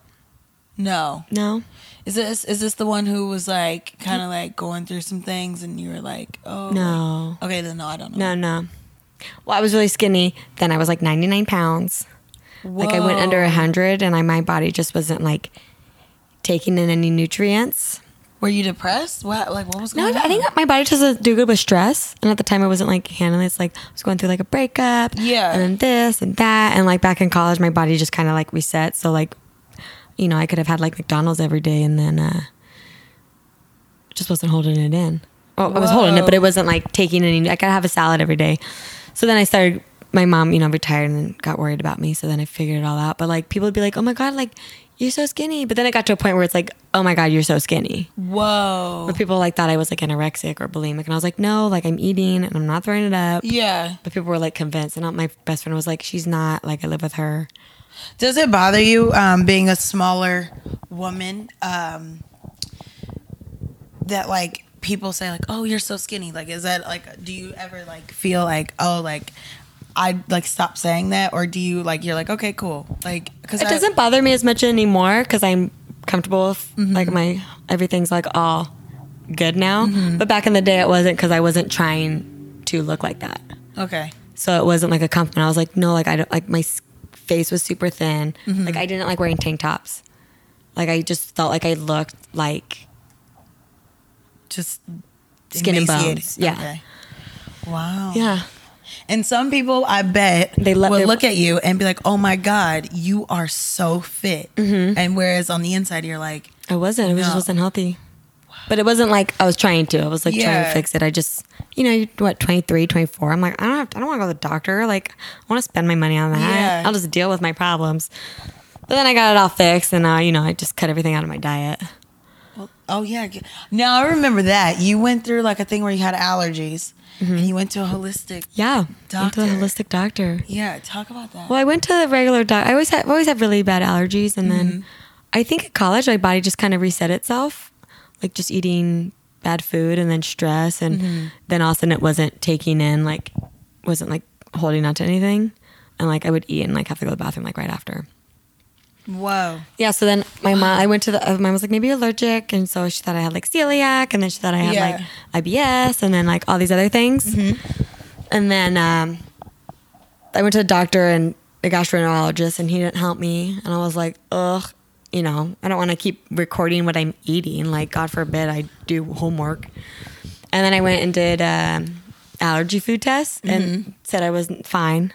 No. No. Is this is this the one who was like kind of like going through some things and you were like, oh No. okay, then no, I don't know. No, no. Well, I was really skinny. Then I was like 99 pounds. Like I went under Whoa. 100 and I, my body just wasn't like taking in any nutrients. Were you depressed? What like what was No, going on? I think my body just doesn't do good with stress. And at the time I wasn't like handling it. It's like I was going through like a breakup. Yeah. And then this and that. And like back in college, my body just kind of like reset. So like, you know, I could have had like McDonald's every day and then uh just wasn't holding it in. Oh, I was holding it, but it wasn't like taking any. I gotta have a salad every day. So then I started. My mom, you know, retired and got worried about me. So then I figured it all out. But like people would be like, "Oh my god, like you're so skinny." But then it got to a point where it's like, "Oh my god, you're so skinny." Whoa. But people like thought I was like anorexic or bulimic, and I was like, "No, like I'm eating and I'm not throwing it up." Yeah. But people were like convinced, and my best friend was like, "She's not. Like I live with her." Does it bother you um, being a smaller woman um, that like people say like, "Oh, you're so skinny." Like, is that like? Do you ever like feel like, "Oh, like I like stop saying that," or do you like you're like, "Okay, cool," like because It doesn't bother me as much anymore because I'm comfortable with like my everything's like all good now. But back in the day, it wasn't because I wasn't trying to look like that. Okay. So it wasn't like a compliment. I was like, no, like I don't like my face was super thin. Like I didn't like wearing tank tops. Like I just felt like I looked like Just Skin and bones. Yeah. Okay. Wow. yeah. And some people, I bet, They let- will look at you and be like, "Oh my god, you are so fit," Mm-hmm. and whereas on the inside, you're like, I wasn't. I was just No. wasn't healthy. But it wasn't like I was trying to. I was like trying to fix it. I just, you know, what 23, 24. I'm like, I don't have, I don't want to go to the doctor. Like, I want to spend my money on that. Yeah. I'll just deal with my problems. But then I got it all fixed, and now you know I just cut everything out of my diet. "Oh yeah." Now I remember that you went through like a thing where you had allergies, mm-hmm. and you went to a holistic. Yeah, went to Doctor. the holistic doctor. Yeah, talk about that. Well, I went to the regular doctor I always have always have really bad allergies, and then mm-hmm. I think at college my body just kind of reset itself, like just eating bad food and then stress, and then all of a sudden it wasn't taking in like wasn't like holding on to anything, and like I would eat and like have to go to the bathroom like right after. Whoa. Yeah, so then my mom, I went to the, uh, my mom was like, maybe allergic. And so she thought I had like celiac. And then she thought I had Yeah. like IBS and then like all these other things. And then um, I went to the doctor and a gastroenterologist and he didn't help me. And I was like, ugh, you know, I don't want to keep recording what I'm eating. Like, God forbid I do homework. And then I went and did um, allergy food tests and said I wasn't fine.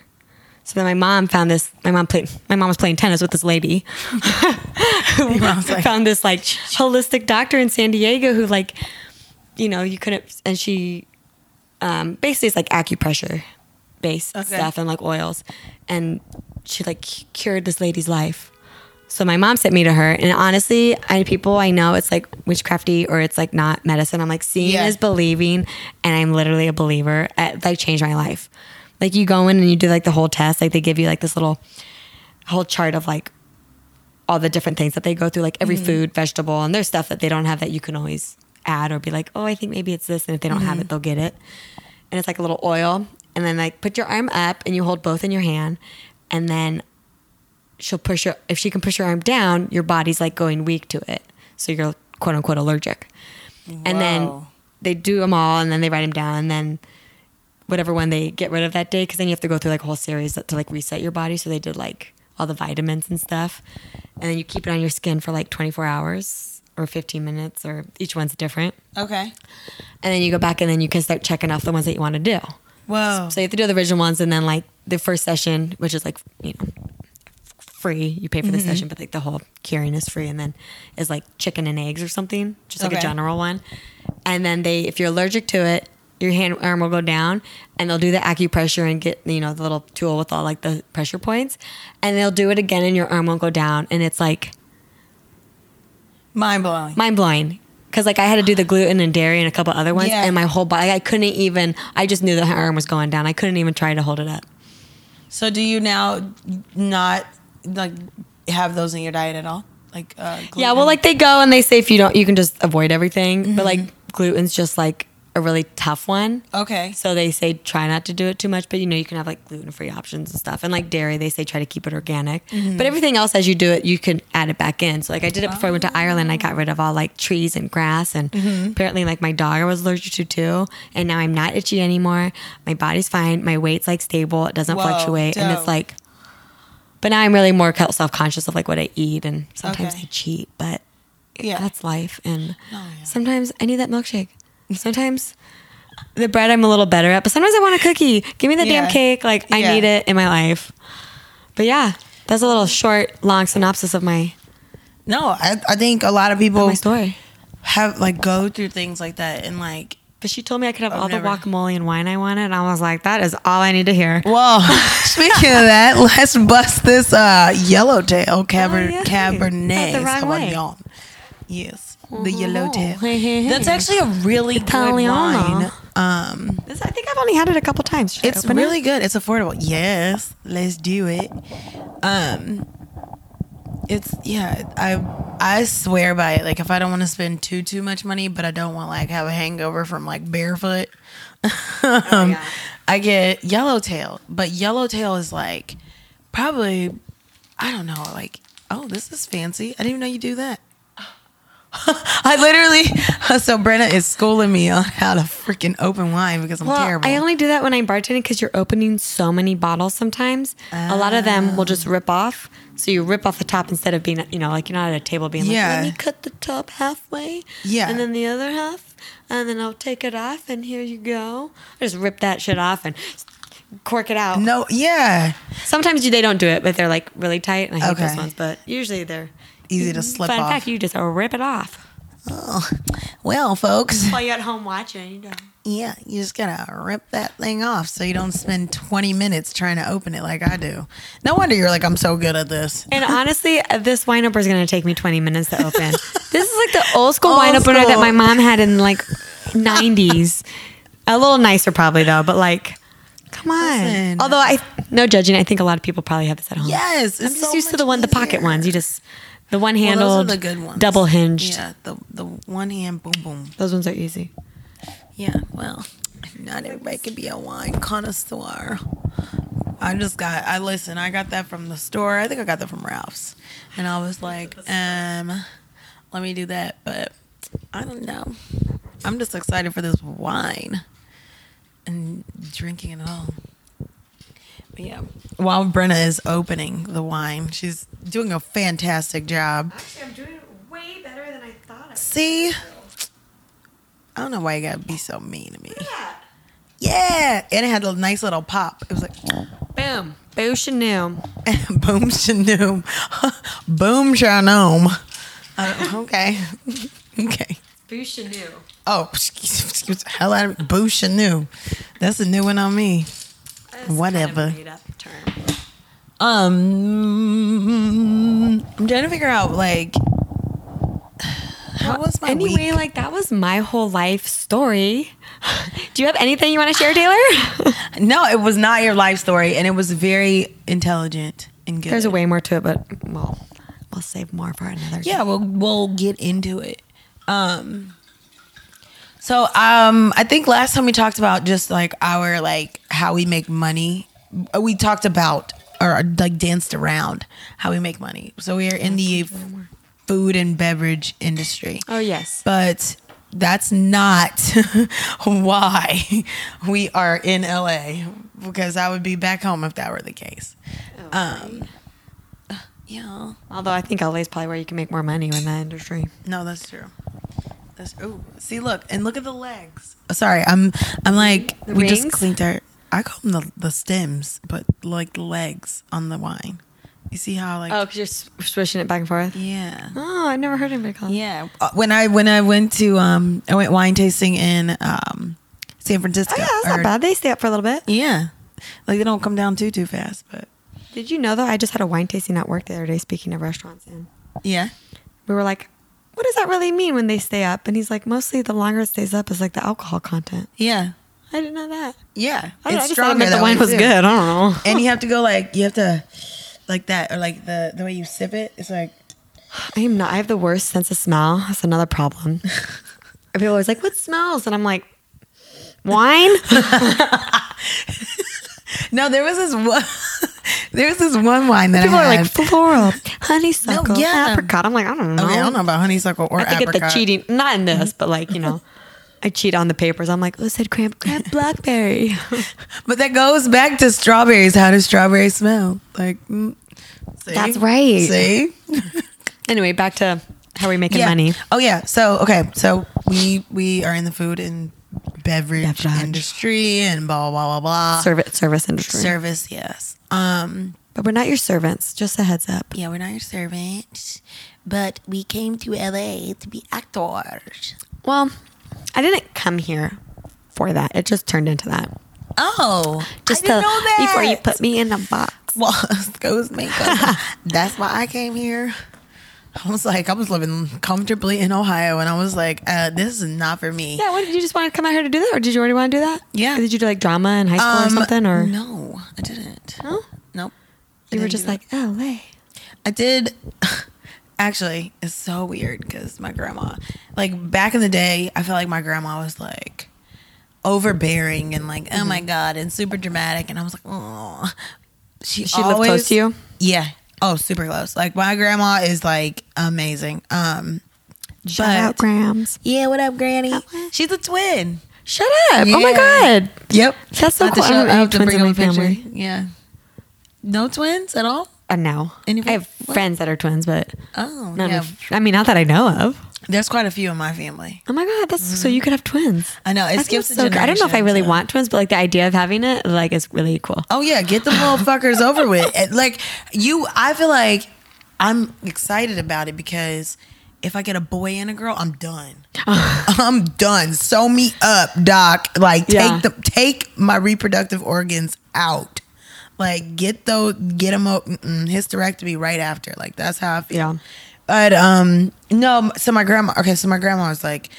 So then my mom found this. My mom played. My mom was playing tennis with this lady. [LAUGHS] Mom's like, found this like holistic doctor in San Diego who like, you know, you couldn't. And she, um, basically, it's like acupressure based Okay. stuff and like oils, and she like cured this lady's life. So my mom sent me to her, and honestly, I people I know it's like witchcrafty or it's like not medicine. I'm like seeing Yeah. is believing, and I'm literally a believer. It, like changed my life. Like you go in and you do like the whole test. Like they give you like this little whole chart of like all the different things that they go through, like every mm-hmm. food, vegetable, and there's stuff that they don't have that you can always add or be like, oh, I think maybe it's this, and if they don't have it, mm-hmm. they'll get it. And it's like a little oil, and then like put your arm up and you hold both in your hand, and then she'll push your if she can push her arm down, your body's like going weak to it, so you're quote unquote allergic. And then they do them all, and then they write them down, and then whatever one they get rid of that day, because then you have to go through like a whole series to like reset your body. So they did like all the vitamins and stuff, and then you keep it on your skin for like 24 hours or 15 minutes, or each one's different. okay. And then you go back, and then you can start checking off the ones that you want to do. Whoa. So you have to do the original ones, and then like the first session, which is like you know free, you pay for the mm-hmm. session, but like the whole curing is free, and then is like chicken and eggs or something, just like Okay. a general one. And then they, if you're allergic to it, your hand arm will go down, and they'll do the acupressure and get you know the little tool with all like the pressure points, and they'll do it again, and your arm won't go down, and it's like Mind blowing. mind blowing. Cause like I had to do the gluten and dairy and a couple other ones, Yeah. and my whole body, I couldn't even. I just knew the arm was going down. I couldn't even try to hold it up. So do you now not like have those in your diet at all? Like uh, Yeah, well, like they go and they say if you don't, you can just avoid everything. But like gluten's just like a really tough one. Okay. So they say try not to do it too much, but you know you can have like gluten free options and stuff. And like dairy, they say try to keep it organic. Mm-hmm. But everything else, as you do it, you can add it back in. So like I did it before I went to Ireland. I got rid of all like trees and grass, and Mm-hmm. apparently like my dog I was allergic to too. And now I'm not itchy anymore. My body's fine. My weight's like stable. It doesn't Whoa, fluctuate, and it's like. But now I'm really more self conscious of like what I eat, and sometimes Okay. I cheat, but Yeah. that's life. And Oh, yeah. sometimes I need that milkshake. Sometimes the bread I'm a little better at, but sometimes I want a cookie. Give me the Yeah. damn cake. Like I Yeah. need it in my life. But yeah, that's a little short, long synopsis of my No, I, I think a lot of people my story. have like go through things like that and like But she told me I could have I've all never- the guacamole and wine I wanted. And I was like, that is all I need to hear. Well, [LAUGHS] speaking of that, let's bust this uh, yellowtail caber- Oh, yeah. Cabernet That's the wrong way. Yes, the yellowtail. Hey, hey, hey. That's actually a really good wine. Um, This- I think I've only had it a couple times. Should it's open it? really good. It's affordable. Yes, let's do it. Um, it's yeah. I I swear by it. Like if I don't want to spend too too much money, but I don't want like have a hangover from like barefoot. [LAUGHS] um, yeah. I get yellowtail, but yellowtail is like probably I don't know. Like oh, this is fancy. I didn't even know you do that. [LAUGHS] I literally, [LAUGHS] so Brenna is schooling me on how to freaking open wine because I'm Well, terrible. I only do that when I'm bartending because you're opening so many bottles sometimes. A lot of them will just rip off. So you rip off the top instead of being, you know, like you're not at a table being Yeah. like, let me cut the top halfway. Yeah. And then the other half. And then I'll take it off and here you go. I just rip that shit off and cork it out. No, yeah. Sometimes they don't do it, but they're like really tight. And I hate Okay. those ones. But usually they're Easy to slip Fun off. fact, you just rip it off. Oh, well, folks, While you're at home watching, you know. yeah, you just gotta rip that thing off so you don't spend 20 minutes trying to open it like I do. No wonder you're like, I'm so good at this. And honestly, uh, this wine opener is going to take me 20 minutes to open. [LAUGHS] this is like the old school Old wine opener that my mom had in like 90s. A little nicer probably though, but like come on. Listen. Although I no judging, I think a lot of people probably have this at home. Yes, I'm just so used to the one the pocket ones. You just the one Well, handled are the good ones. double hinged. Yeah, the the one hand boom boom. Those ones are easy. Yeah, well, not everybody can be a wine connoisseur. I just got. I listen. I got that from the store. I think I got that from Ralph's, and I was like, um, let me do that. But I don't know. I'm just excited for this wine and drinking it all. Yeah, while Brenna is opening the wine, she's doing a fantastic job. Actually, I'm doing way better than I thought I See, I don't know why you gotta be so mean to me. Yeah, and it had a nice little pop. It was like Boom. Boo Chanel. [LAUGHS] boom shanoom, [LAUGHS] boom shanoom. Uh, okay, [LAUGHS] okay. Boo Chanel. Oh, excuse, excuse hell out of me. Boo shanoom. That's a new one on me. Whatever. made up term. Um, I'm trying to figure out like how was my anyway, week? like that was my whole life story. [LAUGHS] Do you have anything you want to share, Taylor? [LAUGHS] No, it was not your life story, and it was very intelligent and good. There's a way more to it, but well, we'll save more for another. Yeah, time. we'll we'll get into it. Um so um I think last time we talked about just like our like how we make money. Uh, We talked about or like danced around how we make money. So we are in the food and beverage industry. Oh yes. But that's not [LAUGHS] why we are in LA because I would be back home if that were the case. Um yeah. Although I think LA is probably where you can make more money in that industry. No, that's true. That's oh, see, look and look at the legs. Sorry, I'm I'm like The we just cleaned our. I call them the, the stems, but like the legs on the wine. You see how like Oh, because you're swishing it back and forth. yeah Oh, I never heard anybody call. it. yeah. Uh, when I when I went to um I went wine tasting in um San Francisco. Oh yeah, that's or- not bad. They stay up for a little bit. Yeah, like they don't come down too too fast, but Did you know though? I just had a wine tasting at work the other day. Speaking of restaurants, and yeah. we were like, "What does that really mean when they stay up?" And he's like, "Mostly the longer it stays up is like the alcohol content." Yeah, I didn't know that. yeah. I, I it's just it stronger the wine was too. good. I don't know. And you have to go like you have to like that or like the the way you sip it. It's like I am not. I have the worst sense of smell. That's another problem. [LAUGHS] People are always like, "What smells?" And I'm like, Wine? [LAUGHS] No, there was this one. [LAUGHS] there was this one wine that People I are like floral, honeysuckle, No, yeah. apricot. I'm like, I don't know. okay, I don't know about honeysuckle or I think apricot. it's the cheating, not in this, but like you know, [LAUGHS] I cheat on the papers. I'm like, oh, it said cran, cran [LAUGHS] blackberry. But that goes back to strawberries. How does strawberries smell? Like, mm? That's right. See? [LAUGHS] anyway, back to how are we making yeah. money. Oh yeah. So okay. So we we are in the food and beverage, Beverage. industry and blah blah blah blah. Service service industry. Service, yes. Um. But we're not your servants. Just a heads up. Yeah, we're not your servants, but we came to LA to be actors. Well, I didn't come here for that. It just turned into that. Oh, Just I didn't to, know that before you put me in a box. [LAUGHS] well, goes [LAUGHS] makeup. That's why I came here. I was like, I was living comfortably in Ohio, and I was like, uh, this is not for me. Yeah, what did you just want to come out here to do that, or did you already want to do that? Yeah. Or did you do like drama in high school or Um, something, or no, I didn't. No? You were just like L.A. I did. [LAUGHS] Actually, it's so weird because my grandma, like back in the day, I felt like my grandma was like overbearing and like, oh Mm-hmm. my god, and super dramatic, and I was like, oh. She She lived close to you? Yeah. Oh, super close. Like my grandma is like amazing. Um, Shout but- out Grams. Yeah, what up, Granny? Oh. She's a twin. Shut up! Oh my god. Yep. That's so cool. I don't have twins bring in up my family. Yeah. No twins at all. Uh, no, Any- I have what? friends that are twins, but Oh, none yeah. of. I mean, not that I know of. There's quite a few in my family. Oh my god, that's so you could have twins. I know. It skips so. I don't know if I really so- want twins, but like the idea of having it, like, is really cool. Oh yeah, get the motherfuckers over with. [LAUGHS] Like you, I feel like I'm excited about it because if I get a boy and a girl, I'm done. [LAUGHS] I'm done. Sew me up, doc. Like take Yeah. the take my reproductive organs out. Like get those, get them up, mm-mm, hysterectomy right after. Like that's how I feel. Yeah. But um, no. So my grandma. Okay, so my grandma was like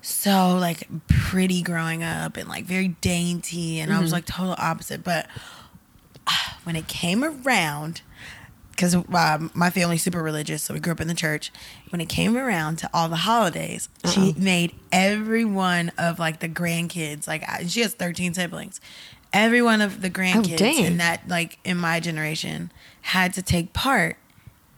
so like pretty growing up and like very dainty, and I was like total opposite. But when it came around, because uh, my family's super religious, so we grew up in the church. When it came around to all the holidays, she made every one of like the grandkids, like I- she has thirteen siblings. Every one of the oh, grandkids dang. in that, like in my generation, had to take part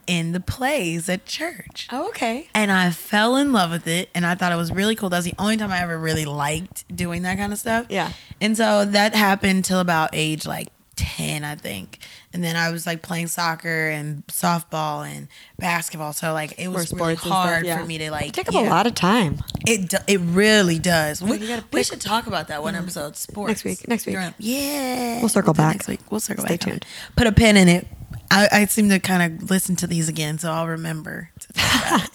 in the plays at church. Oh, okay. And I fell in love with it and I thought it was really cool. That was the only time I ever really liked doing that kind of stuff. Yeah. And so that happened till about age like 10, I think. And then I was like playing soccer and softball and basketball. So like it was really and stuff, hard yeah. for me to like Take up yeah. a lot of time. It it really does. We, we should talk about that one episode. Sports Next week, next week. Yeah, We'll circle back. next week. We'll circle Stay back. Stay tuned. Put a pin in it. I, I seem to kind of listen to these again, so I'll remember. To talk about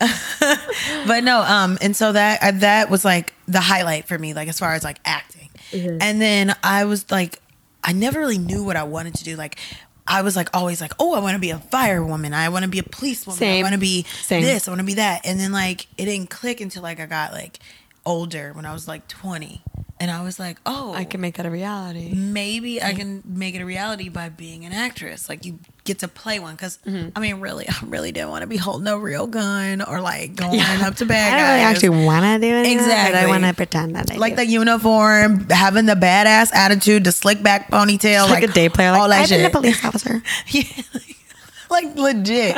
it. [LAUGHS] but no, um, and so that uh, that was like the highlight for me, like as far as like acting. Mm-hmm. And then I was like, I never really knew what I wanted to do. Like, I was like always like, oh, I want to be a firewoman. I want to be a policewoman. I Same. want to be Same. this. I want to be that. And then like it didn't click until like I got like older when I was like 20. And I was like, oh, I can make that a reality. maybe I can make it a reality by being an actress. Like you get to play one. because Mm-hmm. I mean, really, [LAUGHS] I really didn't want to be holding a real gun or like going up to bad guys. [LAUGHS] I don't really actually want to do anything. But I Exactly. want to pretend that I like do. the uniform, having the badass attitude, the slick back ponytail, like, like, a day player. Like, all that I've shit. been a police [LAUGHS] officer. Yeah, like legit.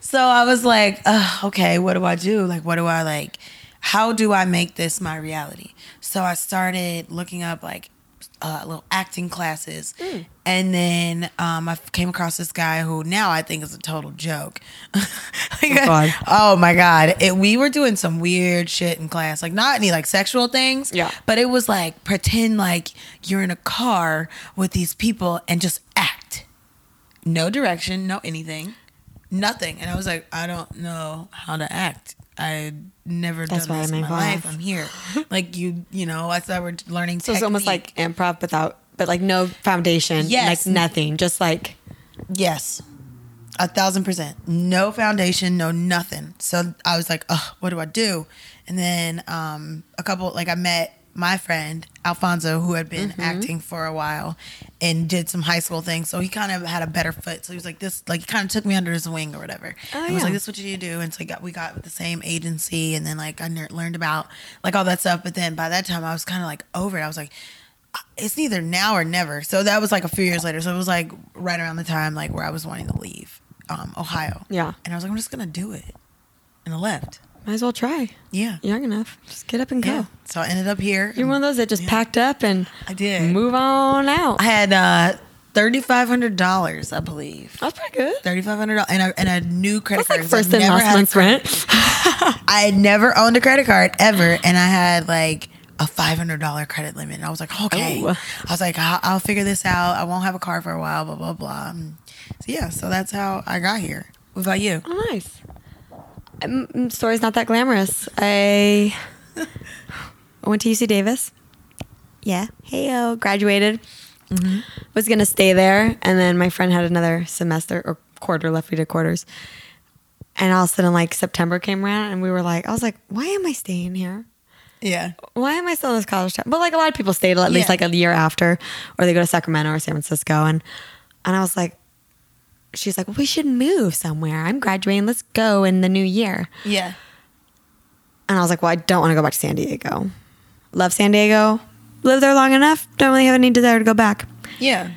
So I was like, okay, what do I do? Like, what do I like? How do I make this my reality? So I started looking up like uh, little acting classes, and then um, I came across this guy who now I think is a total joke. [LAUGHS] Like, God. oh my god! It, we were doing some weird shit in class, like not any like sexual things, Yeah. but it was like pretend like you're in a car with these people and just act no direction, no anything, nothing. And I was like, I don't know how to act. I never That's done why this I'm in my life. I'm here. [LAUGHS] like you, you know, I thought we're learning. So it's almost like improv without, but like no foundation. Yes. Like nothing. Just like, yes, a thousand percent, no foundation, no nothing. So I was like, oh, what do I do? And then um, a couple, like I met my friend Alfonso, who had Mm-hmm. been acting for a while and did some high school things. So he kind of had a better foot. So he was like, "This, like, he kind of took me under his wing or whatever." Oh, and was like, "This is what you to do." And so we got we got with the same agency, and then like I learned about like all that stuff. But then by that time, I was kind of like over it. I was like. It's either now or never. So that was like a few years later. So it was like right around the time like where I was wanting to leave um, Ohio. Yeah. And I was like, I'm just gonna do it. And I left. Might as well try. Yeah. Young enough. Just get up and go. Yeah. So I ended up here. You're one of those that just Yeah. packed up and I did. move on out. I had uh, thirty five hundred dollars, I believe. That's pretty good. Thirty five hundred dollars, and a, and a new credit That's like card. 'cause first and last month's rent. I had never owned a credit card ever, and I had like a five hundred dollar credit limit. And I was like, okay. Oh. I was like, I'll, I'll figure this out. I won't have a car for a while. Blah blah blah. And So yeah, so that's how I got here. What about you? Oh, nice. Um, story's not that glamorous. I I [LAUGHS] went to UC Davis. Yeah. Hey, graduated. Was gonna stay there, and then my friend had another semester or quarter left. We did quarters, and all of a sudden, like September came around, and we were like, I was like, why am I staying here? Yeah. why am I still in this college town? But like a lot of people stayed at least Yeah. like a year after, or they go to Sacramento or San Francisco, and and I was like, she's like, well, we should move somewhere. I'm graduating. Let's go in the new year. Yeah. And I was like, well, I don't want to go back to San Diego. Love San Diego. Live there long enough. Don't really have any desire to go back. Yeah.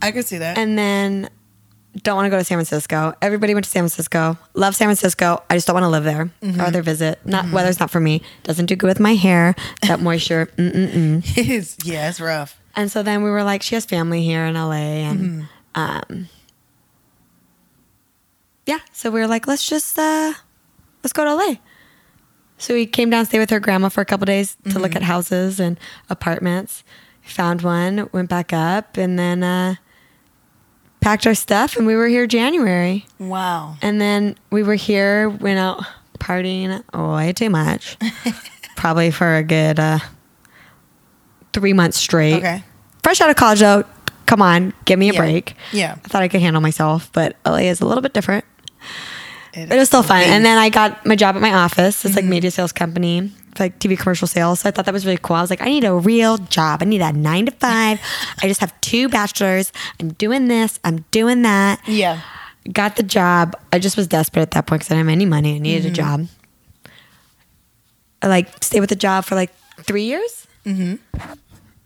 I could see that. And then don't want to go to San Francisco. Everybody went to San Francisco. Love San Francisco. I just don't want to live there Mm-hmm. or other visit. Not weather's not for me. Doesn't do good with my hair. That moisture. [LAUGHS] Mm-mm-mm. it's, yeah, it's rough. And so then we were like, she has family here in LA, and Mm-hmm. um, yeah. So we were like, let's just uh, let's go to LA. So we came down, stayed with her grandma for a couple days to look Mm-hmm. at houses and apartments. Found one, went back up, and then uh, packed our stuff, and we were here January. Wow. And then we were here, went out partying way too much, [LAUGHS] probably for a good uh, three months straight. Okay. Fresh out of college, though, come on, give me a Yeah. break. Yeah. I thought I could handle myself, but LA is a little bit different. It But it was still fun. And then I got my job at my office. It's like Mm-hmm. media sales company, like TV commercial sales. So I thought that was really cool. I was like, I need a real job. I need a nine to five. I just have two bachelors. I'm doing this. I'm doing that Yeah. got the job. I just was desperate at that point because I didn't have any money. I needed Mm-hmm. a job. I like stayed with the job for like three years. Mm-hmm.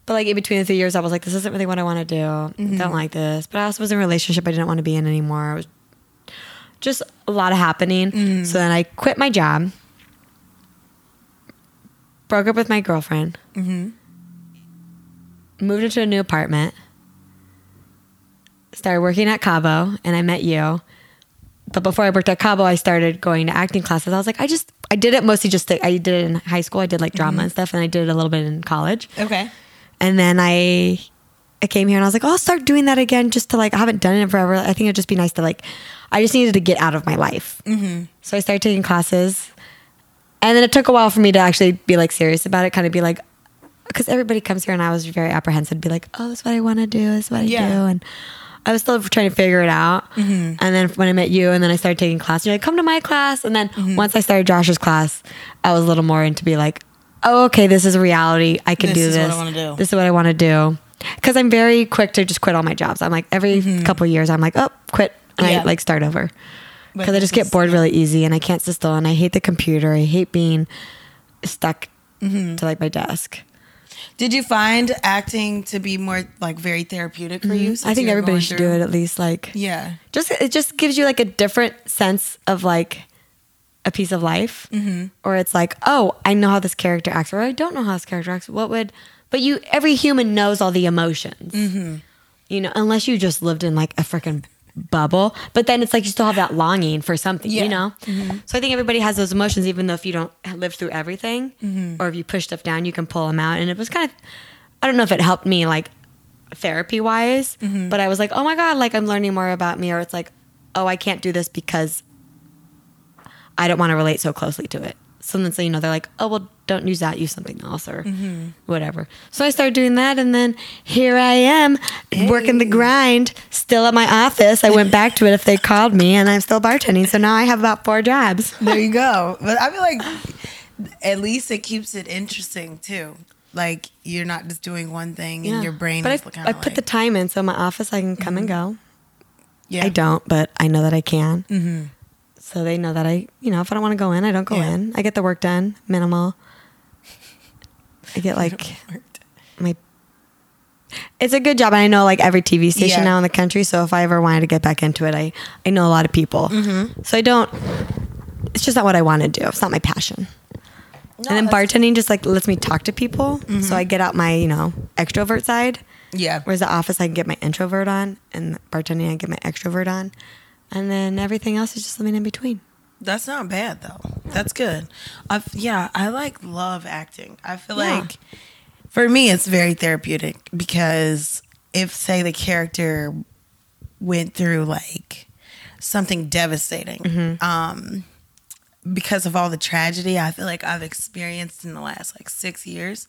But like in between the three years, I was like, this isn't really what I want to do. Mm-hmm. Don't like this. But I also was in a relationship I didn't want to be in anymore. It was just a lot of happening. Mm-hmm. So then I quit my job, broke up with my girlfriend, Mm-hmm. moved into a new apartment, started working at Cabo, and I met you. But before I worked at Cabo, I started going to acting classes. I was like, I just, I did it mostly just, to, I did it in high school. I did like drama and stuff, and I did it a little bit in college. Okay. And then I, I came here and I was like, oh, I'll start doing that again, just to like, I haven't done it in forever. I think it'd just be nice to like, I just needed to get out of my life. So I started taking classes, and then it took a while for me to actually be like serious about it, kind of be like, because everybody comes here and I was very apprehensive, be like, oh, that's what I want to do, that's what I Yeah. do, and I was still trying to figure it out. Mm-hmm. And then when I met you, and then I started taking class, you're like, come to my class, and then Mm-hmm. once I started Josh's class, I was a little more into be like, oh, okay, this is reality. I can This do is this. what I wanna do. This is what I want to do. Because I'm very quick to just quit all my jobs. I'm like every couple of years, I'm like, oh, quit, and Mm-hmm. Yeah. I like start over. Because I just get bored really easy, and I can't sit still, and I hate the computer. I hate being stuck Mm-hmm. to like my desk. Did you find acting to be more like very therapeutic for you? I think everybody should through- do it at least. Like, Yeah. just it just gives you like a different sense of like a piece of life Mm-hmm. or it's like oh i know how this character acts or i don't know how this character acts what would but you every human knows all the emotions Mm-hmm. you know unless you just lived in like a freaking bubble but then it's like you still have that longing for something Yeah. you know so i think everybody has those emotions even though if you don't live through everything Mm-hmm. or if you push stuff down you can pull them out and it was kind of i don't know if it helped me like therapy wise Mm-hmm. but i was like oh my god like i'm learning more about me or it's like oh i can't do this because i don't want to relate so closely to it so then so you know they're like oh well don't use that use something else or Mm-hmm. whatever so i started doing that and then here i am working the grind still at my office i went back to it if they called me and i'm still bartending so now i have about four jobs There you go. [LAUGHS] But I feel like at least it keeps it interesting too. Like you're not just doing one thing and your brain But I, I of put the time in, so my office I can come and go. yeah. I don't, but I know that I can. Mm-hmm. So they know that I, you know, if I don't want to go in, I don't go Yeah. in. I get the work done, minimal. I get [LAUGHS] like my. It's a good job, and I know like every TV station Yeah. now in the country. So if I ever wanted to get back into it, I I know a lot of people. Mm-hmm. So I don't. It's just not what I want to do. It's not my passion. and then Mm-hmm. bartending just like lets me talk to people. So I get out my you know extrovert side. Yeah. Whereas the office, I can get my introvert on, and bartending, I get my extrovert on, and then everything else is just living in between. That's not bad though. That's good. i yeah, I like love acting. I feel Yeah. like for me it's very therapeutic because if say the character went through like something devastating, Mm-hmm. um because of all the tragedy I feel like I've experienced in the last like 6 years,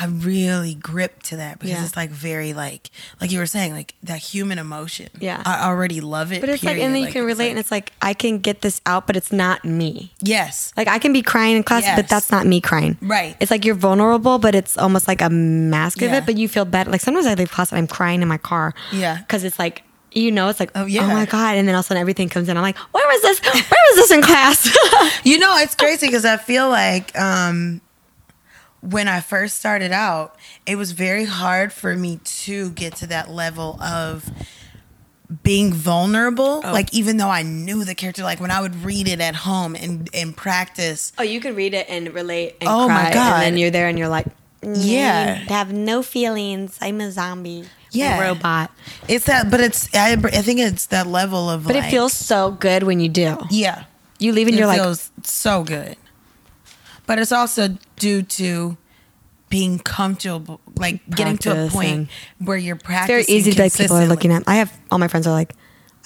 I'm really gripped to that because Yeah. it's like very like like you were saying like that human emotion. Yeah. I already love it. But it's like, and then you can relate, like- and it's like I can get this out, but it's not me. yes. Like I can be crying in class, Yes. but that's not me crying. Right. It's like you're vulnerable, but it's almost like a mask of it. But you feel better. Like sometimes I leave class and I'm crying in my car. Yeah. Because it's like you know, it's like Oh, yeah, oh, my god, and then all of a sudden everything comes in. I'm like, where was this? Where was this in class? [LAUGHS] You know, it's crazy because I feel like um, when I first started out, it was very hard for me to get to that level of being vulnerable. Oh. Like even though I knew the character, like when I would read it at home and and practice. oh, you can read it and relate and Oh, my God. and then you're there and you're like, Yeah. I have no feelings. I'm a zombie. Yeah. robot. It's that, but it's I, I think it's that level of. But like, it feels so good when you do. yeah. You leave and it you're like, feels so good. But it's also due to being comfortable, like getting to a point where you're it's practicing. very easy to like people are looking at. I have all my friends are like,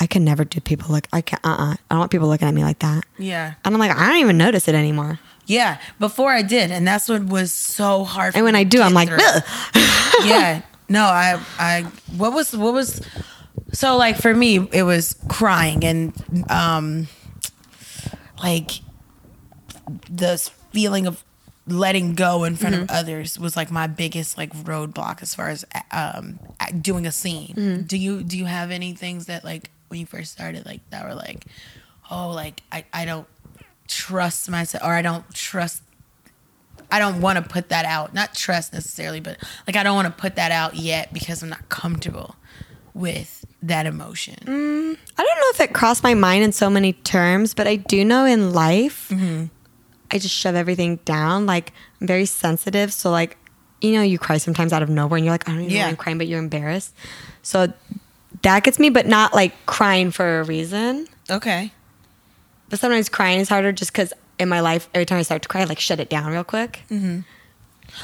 I can never do people look. I can't. Uh. uh I don't want people looking at me like that. Yeah. And I'm like, I don't even notice it anymore. Yeah. Before I did, and that's what was so hard. for And when I do, I'm like. [LAUGHS] Yeah. No, I, I, what was, what was, so like for me, it was crying and, um, like this feeling of letting go in front Mm-hmm. of others was like my biggest like roadblock as far as um doing a scene. Mm-hmm. Do you do you have any things that like when you first started like that were like, oh like I I don't trust myself or I don't trust I don't want to put that out. Not trust necessarily, but like I don't want to put that out yet because I'm not comfortable with that emotion. Mm, I don't know if it crossed my mind in so many terms, but I do know in life, mm-hmm. I just shove everything down. Like I'm very sensitive, so like you know, you cry sometimes out of nowhere, and you're like, I don't even know Yeah. why I'm crying, but you're embarrassed. So that gets me, but not like crying for a reason. Okay. But sometimes crying is harder just because in my life, every time I start to cry, I like shut it down real quick. Mm-hmm.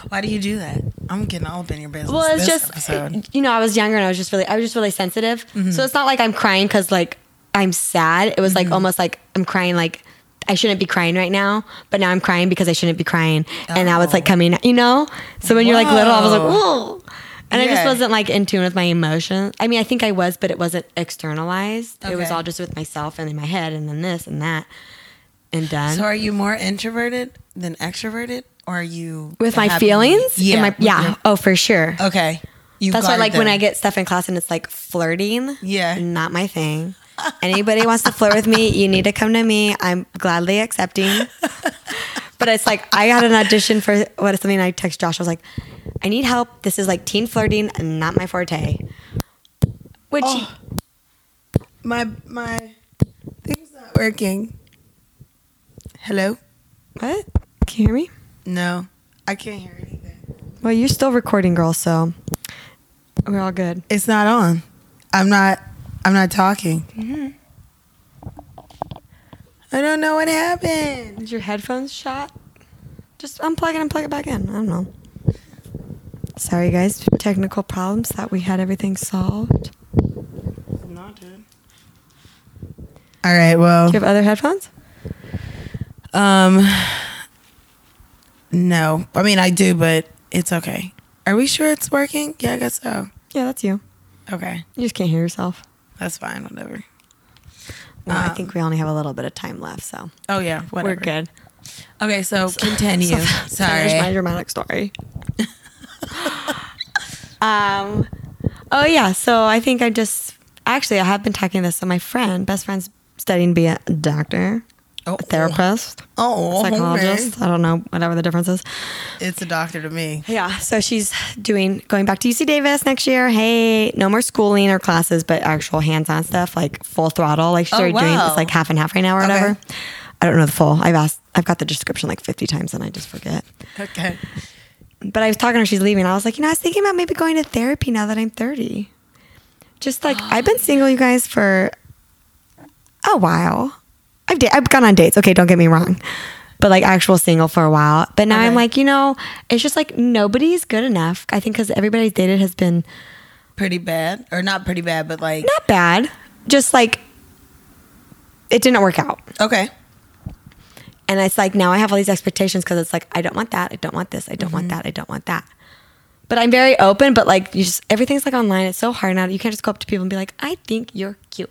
Why do you do that? I'm getting all up in your business. Well, it's just episode. you know, I was younger and I was just really, I was just really sensitive. Mm-hmm. So it's not like I'm crying because like I'm sad. It was like mm-hmm. almost like I'm crying like I shouldn't be crying right now, but now I'm crying because I shouldn't be crying, and now it's like Oh. coming, you know. So when you're like little, I was like, Whoa. whoa. And I just wasn't like in tune with my emotions. I mean, I think I was, but it wasn't externalized. It was all just with myself and in my head, and then this and that, and done. So are you more introverted than extroverted, or are you with my feelings, Yeah. My, yeah. your- oh, for sure. okay. You That's why, guarded like, when. I get stuff in class and it's like flirting, Yeah. not my thing. Anybody wants to flirt with me, you need to come to me. I'm gladly accepting. [LAUGHS] But it's like I had an audition for what is something I text Josh. I was like, I need help. This is like teen flirting, and not my forte. Which Oh. my my thing's not working. Hello? what? Can you hear me? No, I can't hear anything. Well, you're still recording, girl. So we're all good. It's not on. I'm not. I'm not talking. Mhm. I don't know what happened. Is your headphones shot? Just unplug it and plug it back in. I don't know. Sorry, guys. Technical problems. Thought we had everything solved. Not good. All right. Well, Do you have other headphones? Um, no. I mean, I do, but it's okay. Are we sure it's working? Yeah, I guess so. Yeah, that's you. Okay, You just can't hear yourself. that's fine. Whatever. Well, I Um, think we only have a little bit of time left, so Oh yeah, whatever. we're good. Okay, so [LAUGHS] continue. Sorry. Finish my dramatic story. [LAUGHS] um, oh yeah. So I think I just actually I have been talking this to my friend, best friend's studying to be a doctor, Oh, a therapist, Oh, oh psychologist. I don't know whatever the difference is. It's a doctor to me. Yeah. So she's doing going back to UC Davis next year. Hey, no more schooling or classes, but actual hands-on stuff like full throttle. Like she's Oh, already doing wow. it's like half and half right now or Okay. whatever. I don't know the full. I've asked. I've got the description like 50 times and I just forget. Okay. But I was talking to her, she's leaving. I was like, you know, I was thinking about maybe going to therapy now that I'm 30. Just like, I've been single, you guys, for a while. I've, da- I've gone on dates. Okay, don't get me wrong. But like actual single for a while. But now I'm like, you know, it's just like nobody's good enough. I think because everybody's dated has been Pretty bad, or not pretty bad, but like not bad. Just like, it didn't work out. okay. And it's like now I have all these expectations because it's like I don't want that, I don't want this, I don't want mm-hmm. that, I don't want that. But I'm very open. But like you just everything's like online. It's so hard now. You can't just go up to people and be like, I think you're cute.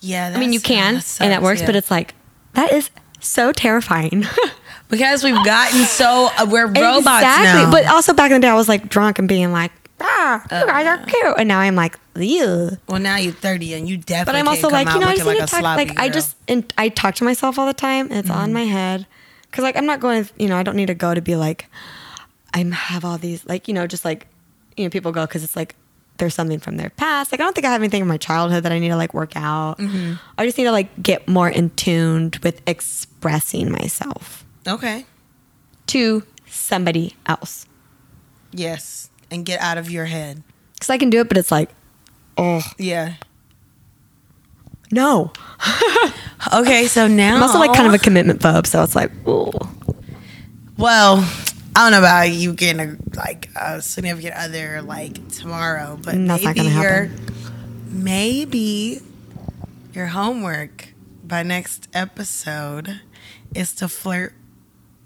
Yeah, I mean, you can, and it works. But it's like that is so terrifying. [LAUGHS] because we've gotten so uh, we're [LAUGHS] robots now. But also back in the day, I was like drunk and being like, ah, you guys are cute. And now I'm like, ew. well, now you're 30 and you definitely. But I'm also like, you know, I just need like to talk. Like, I just, and I talk to myself all the time. And it's on my head. Cause like, I'm not going, you know, I don't need to go to be like, I have all these, like, you know, just like, you know, people go because it's like, there's something from their past. Like, I don't think I have anything from my childhood that I need to like work out. Mm-hmm. I just need to like get more in tuned with expressing myself okay. to somebody else. Yes, and get out of your head. Cause I can do it, but it's like, oh, Yeah. no. [LAUGHS] Okay, so now I'm also like kind of a commitment phobe. So it's like, ooh. Well, I don't know about you getting a like a significant other like tomorrow, but That's not maybe gonna your happen. maybe your homework by next episode is to flirt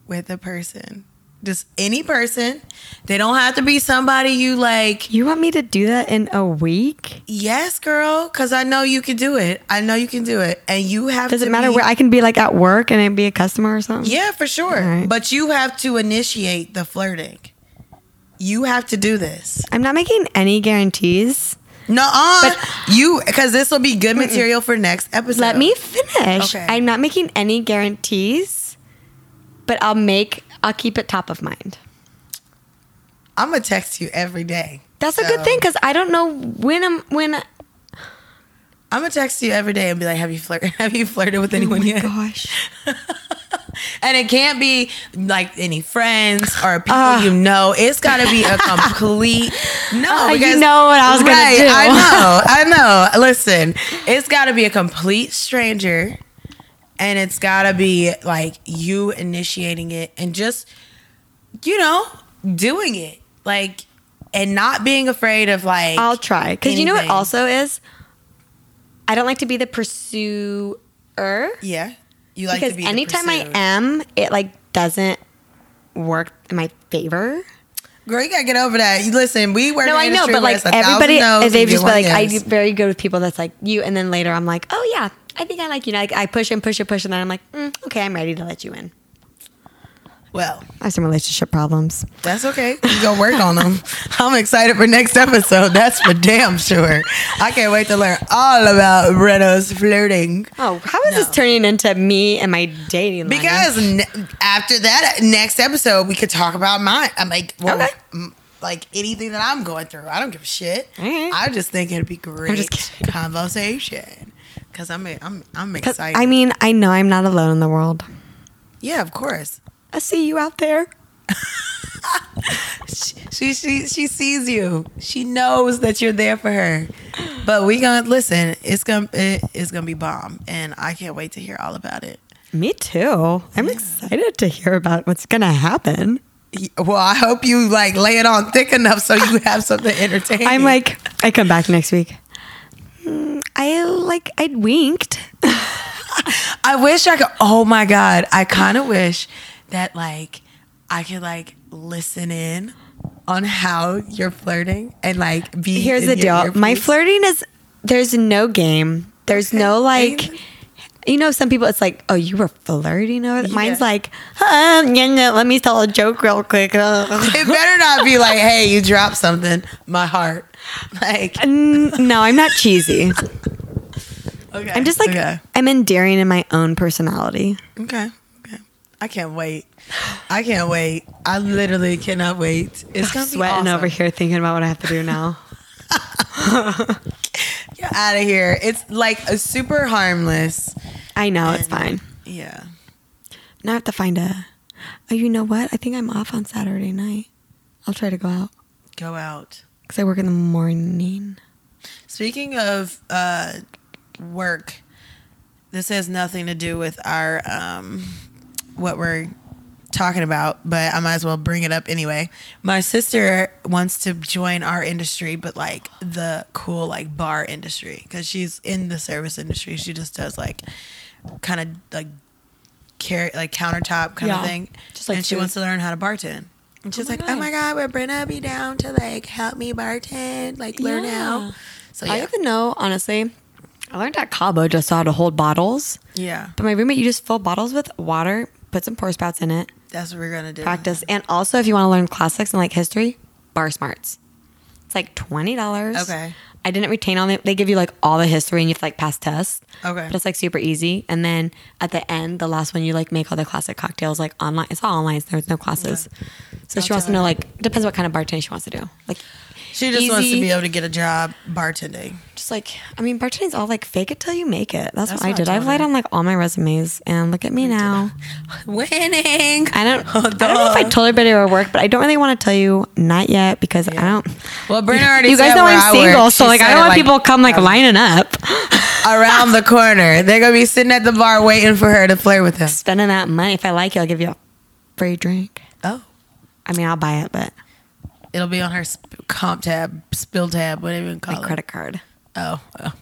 with a person. Just any person. They don't have to be somebody you like. You want me to do that in a week? Yes, girl, because I know you can do it. I know you can do it, and you have. To Does it matter be- where I can be like at work and be a customer or something? Yeah, for sure. Right. But you have to initiate the flirting. You have to do this. I'm not making any guarantees. No, uh, you because this will be good material for next episode. Let me finish. Okay. I'm not making any guarantees, but I'll make I'll keep it top of mind. I'm gonna text you every day. That's a good thing because I don't know when I'm when. I'm gonna text you every day and be like, "Have you flirted? [LAUGHS] Have you flirted with Oh anyone my yet?" gosh! [LAUGHS] And it can't be like any friends or people Ah. you know. It's got to be a [LAUGHS] complete no. Ah, you know what I was gonna do. I know. I know. Listen, it's got to be a complete stranger, and it's got to be like you initiating it and just you know doing it like and not being afraid of like I'll try because you know what also is. I don't like to be the pursuer yeah. You like because to be the anytime I am, it like doesn't work in my favor. Girl, you gotta get over that. You listen, we work. No, I know, but like it's a thousand everybody, they've just been like, yes. I'm very good with people that's like you, and then later I'm like, oh yeah, I think I like you. Like I push and push and push, and then I'm like, mm, okay, I'm ready to let you in. Well, I have some relationship problems. that's okay. You go work on them. [LAUGHS] I'm excited for next episode. That's for damn sure. I can't wait to learn all about Brenna's flirting. Oh, how is this turning into me and my dating life? Because ne- after that next episode, we could talk about mine. I'm like, well, Okay. m- like anything that I'm going through. I don't give a shit. Alright. I just think it'd be great just conversation. Cause I'm I'm I'm excited. I mean, I know I'm not alone in the world. yeah, of course. I see you out there. [LAUGHS] She she she sees you. She knows that you're there for her. But we gonna listen. It's gonna it, it's gonna be bomb, and I can't wait to hear all about it. Me too. I'm excited to hear about what's gonna happen. Well, I hope you like lay it on thick enough so you have something entertaining. I'm like, I come back next week. Mm, I like, I winked. [LAUGHS] I wish I could. Oh my god, I kind of wish that like I could like listen in on how you're flirting and like be. Here's the deal. My flirting is there's no game. There's no like, You know, some people it's like, oh, you were flirting over. it? Mine's like, um, yeah, no, let me tell a joke real quick. [LAUGHS] It better not be like, hey, you dropped something. My heart. [LAUGHS] Like, Mm, no, I'm not cheesy. okay. I'm just like okay. I'm endearing in my own personality. Okay. Okay. I can't wait. I can't wait. I literally cannot wait. It's gonna be Sweating awesome. over here thinking about what I have to do now. [LAUGHS] [LAUGHS] Get out of here. It's like a super harmless. I know it's fine. Yeah. Now I have to find a. Oh, you know what? I think I'm off on Saturday night. I'll try to go out Go out. Because I work in the morning. Speaking of uh, work, this has nothing to do with our um, what we're talking about, but I might as well bring it up anyway. My sister wants to join our industry, but like the cool like bar industry because she's in the service industry. She just does like kind of like carry like countertop kind Yeah, of thing, just like and she wants to learn how to bartend. And oh she's my like, "Oh my god, would Brenna be down to like help me bartend, like learn Yeah. how?" So I yeah, have to know, honestly. I learned at Cabo just how to hold bottles. yeah, But my roommate, you just fill bottles with water, put some pour spouts in it, that's what we're gonna do. practice. And also, if you want to learn classics and like history, BarSmarts. It's like twenty dollars. Okay. I didn't retain all the. They give you like all the history, and you have to like pass tests. Okay. But it's like super easy. And then at the end, the last one, you like make all the classic cocktails like online. It's all online. So there's no classes. So she wants to know like depends what kind of bartending she wants to do. Like She just wants to be able to get a job bartending. just like I mean, bartending's all like fake it till you make it. That's, That's what I what I did. I've lied on like all my resumes, and look at me now. [LAUGHS] Winning. I don't. [LAUGHS] I don't know if I told everybody where I work, but I don't really want to tell you not yet because I don't. Well, Brenna already You guys know I'm single, so like I don't want people come like um, lining up, [LAUGHS] around the corner. They're gonna be sitting at the bar waiting for her to flirt with them. spending that money. If I like you, I'll give you a free drink. Oh, I mean, I'll buy it, but it'll be on her sp- comp tab, spill tab, whatever you call my it. credit card. Oh, oh. I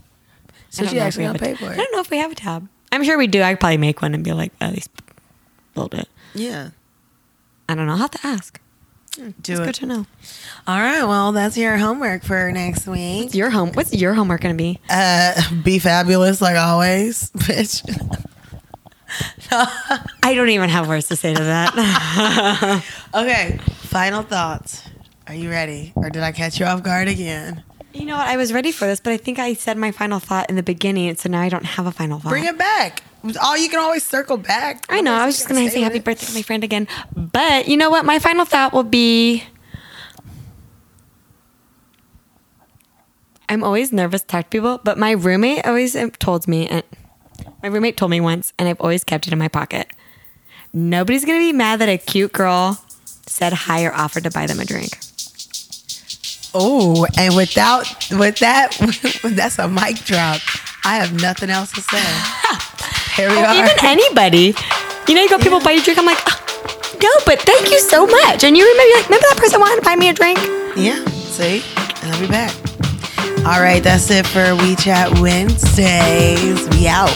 so don't she know if actually we gonna have a pay tab. for I don't know if we have a tab. I'm sure we do. I'd probably make one and be like, at least build it. Yeah, I don't know. I'll have to ask. do It's it. good to know. All right. Well, that's your homework for next week. What's your home? What's your homework going to be? Uh, be fabulous like always, [LAUGHS] bitch. I don't even have words to say to that. [LAUGHS] Okay. Final thoughts. Are you ready, or did I catch you off guard again? you know what? I was ready for this, but I think I said my final thought in the beginning, so now I don't have a final thought. Bring it back. Oh, you can always circle back. I know. I was just gonna say happy birthday to my friend again, but you know what? My final thought will be: I'm always nervous to talk to people, but my roommate always um, told me, and my roommate told me once, and I've always kept it in my pocket. Nobody's gonna be mad that a cute girl said hi or offered to buy them a drink. Oh, and without with that, [LAUGHS] that's a mic drop. I have nothing else to say. [LAUGHS] Here we Or are. even anybody. You know, you got people buy you a drink. I'm like, "Oh, no, but thank you so much. And you remember, you're like, remember that person wanted to buy me a drink? Yeah, see? And I'll be back. All right, that's it for WeChat Wednesdays. We out.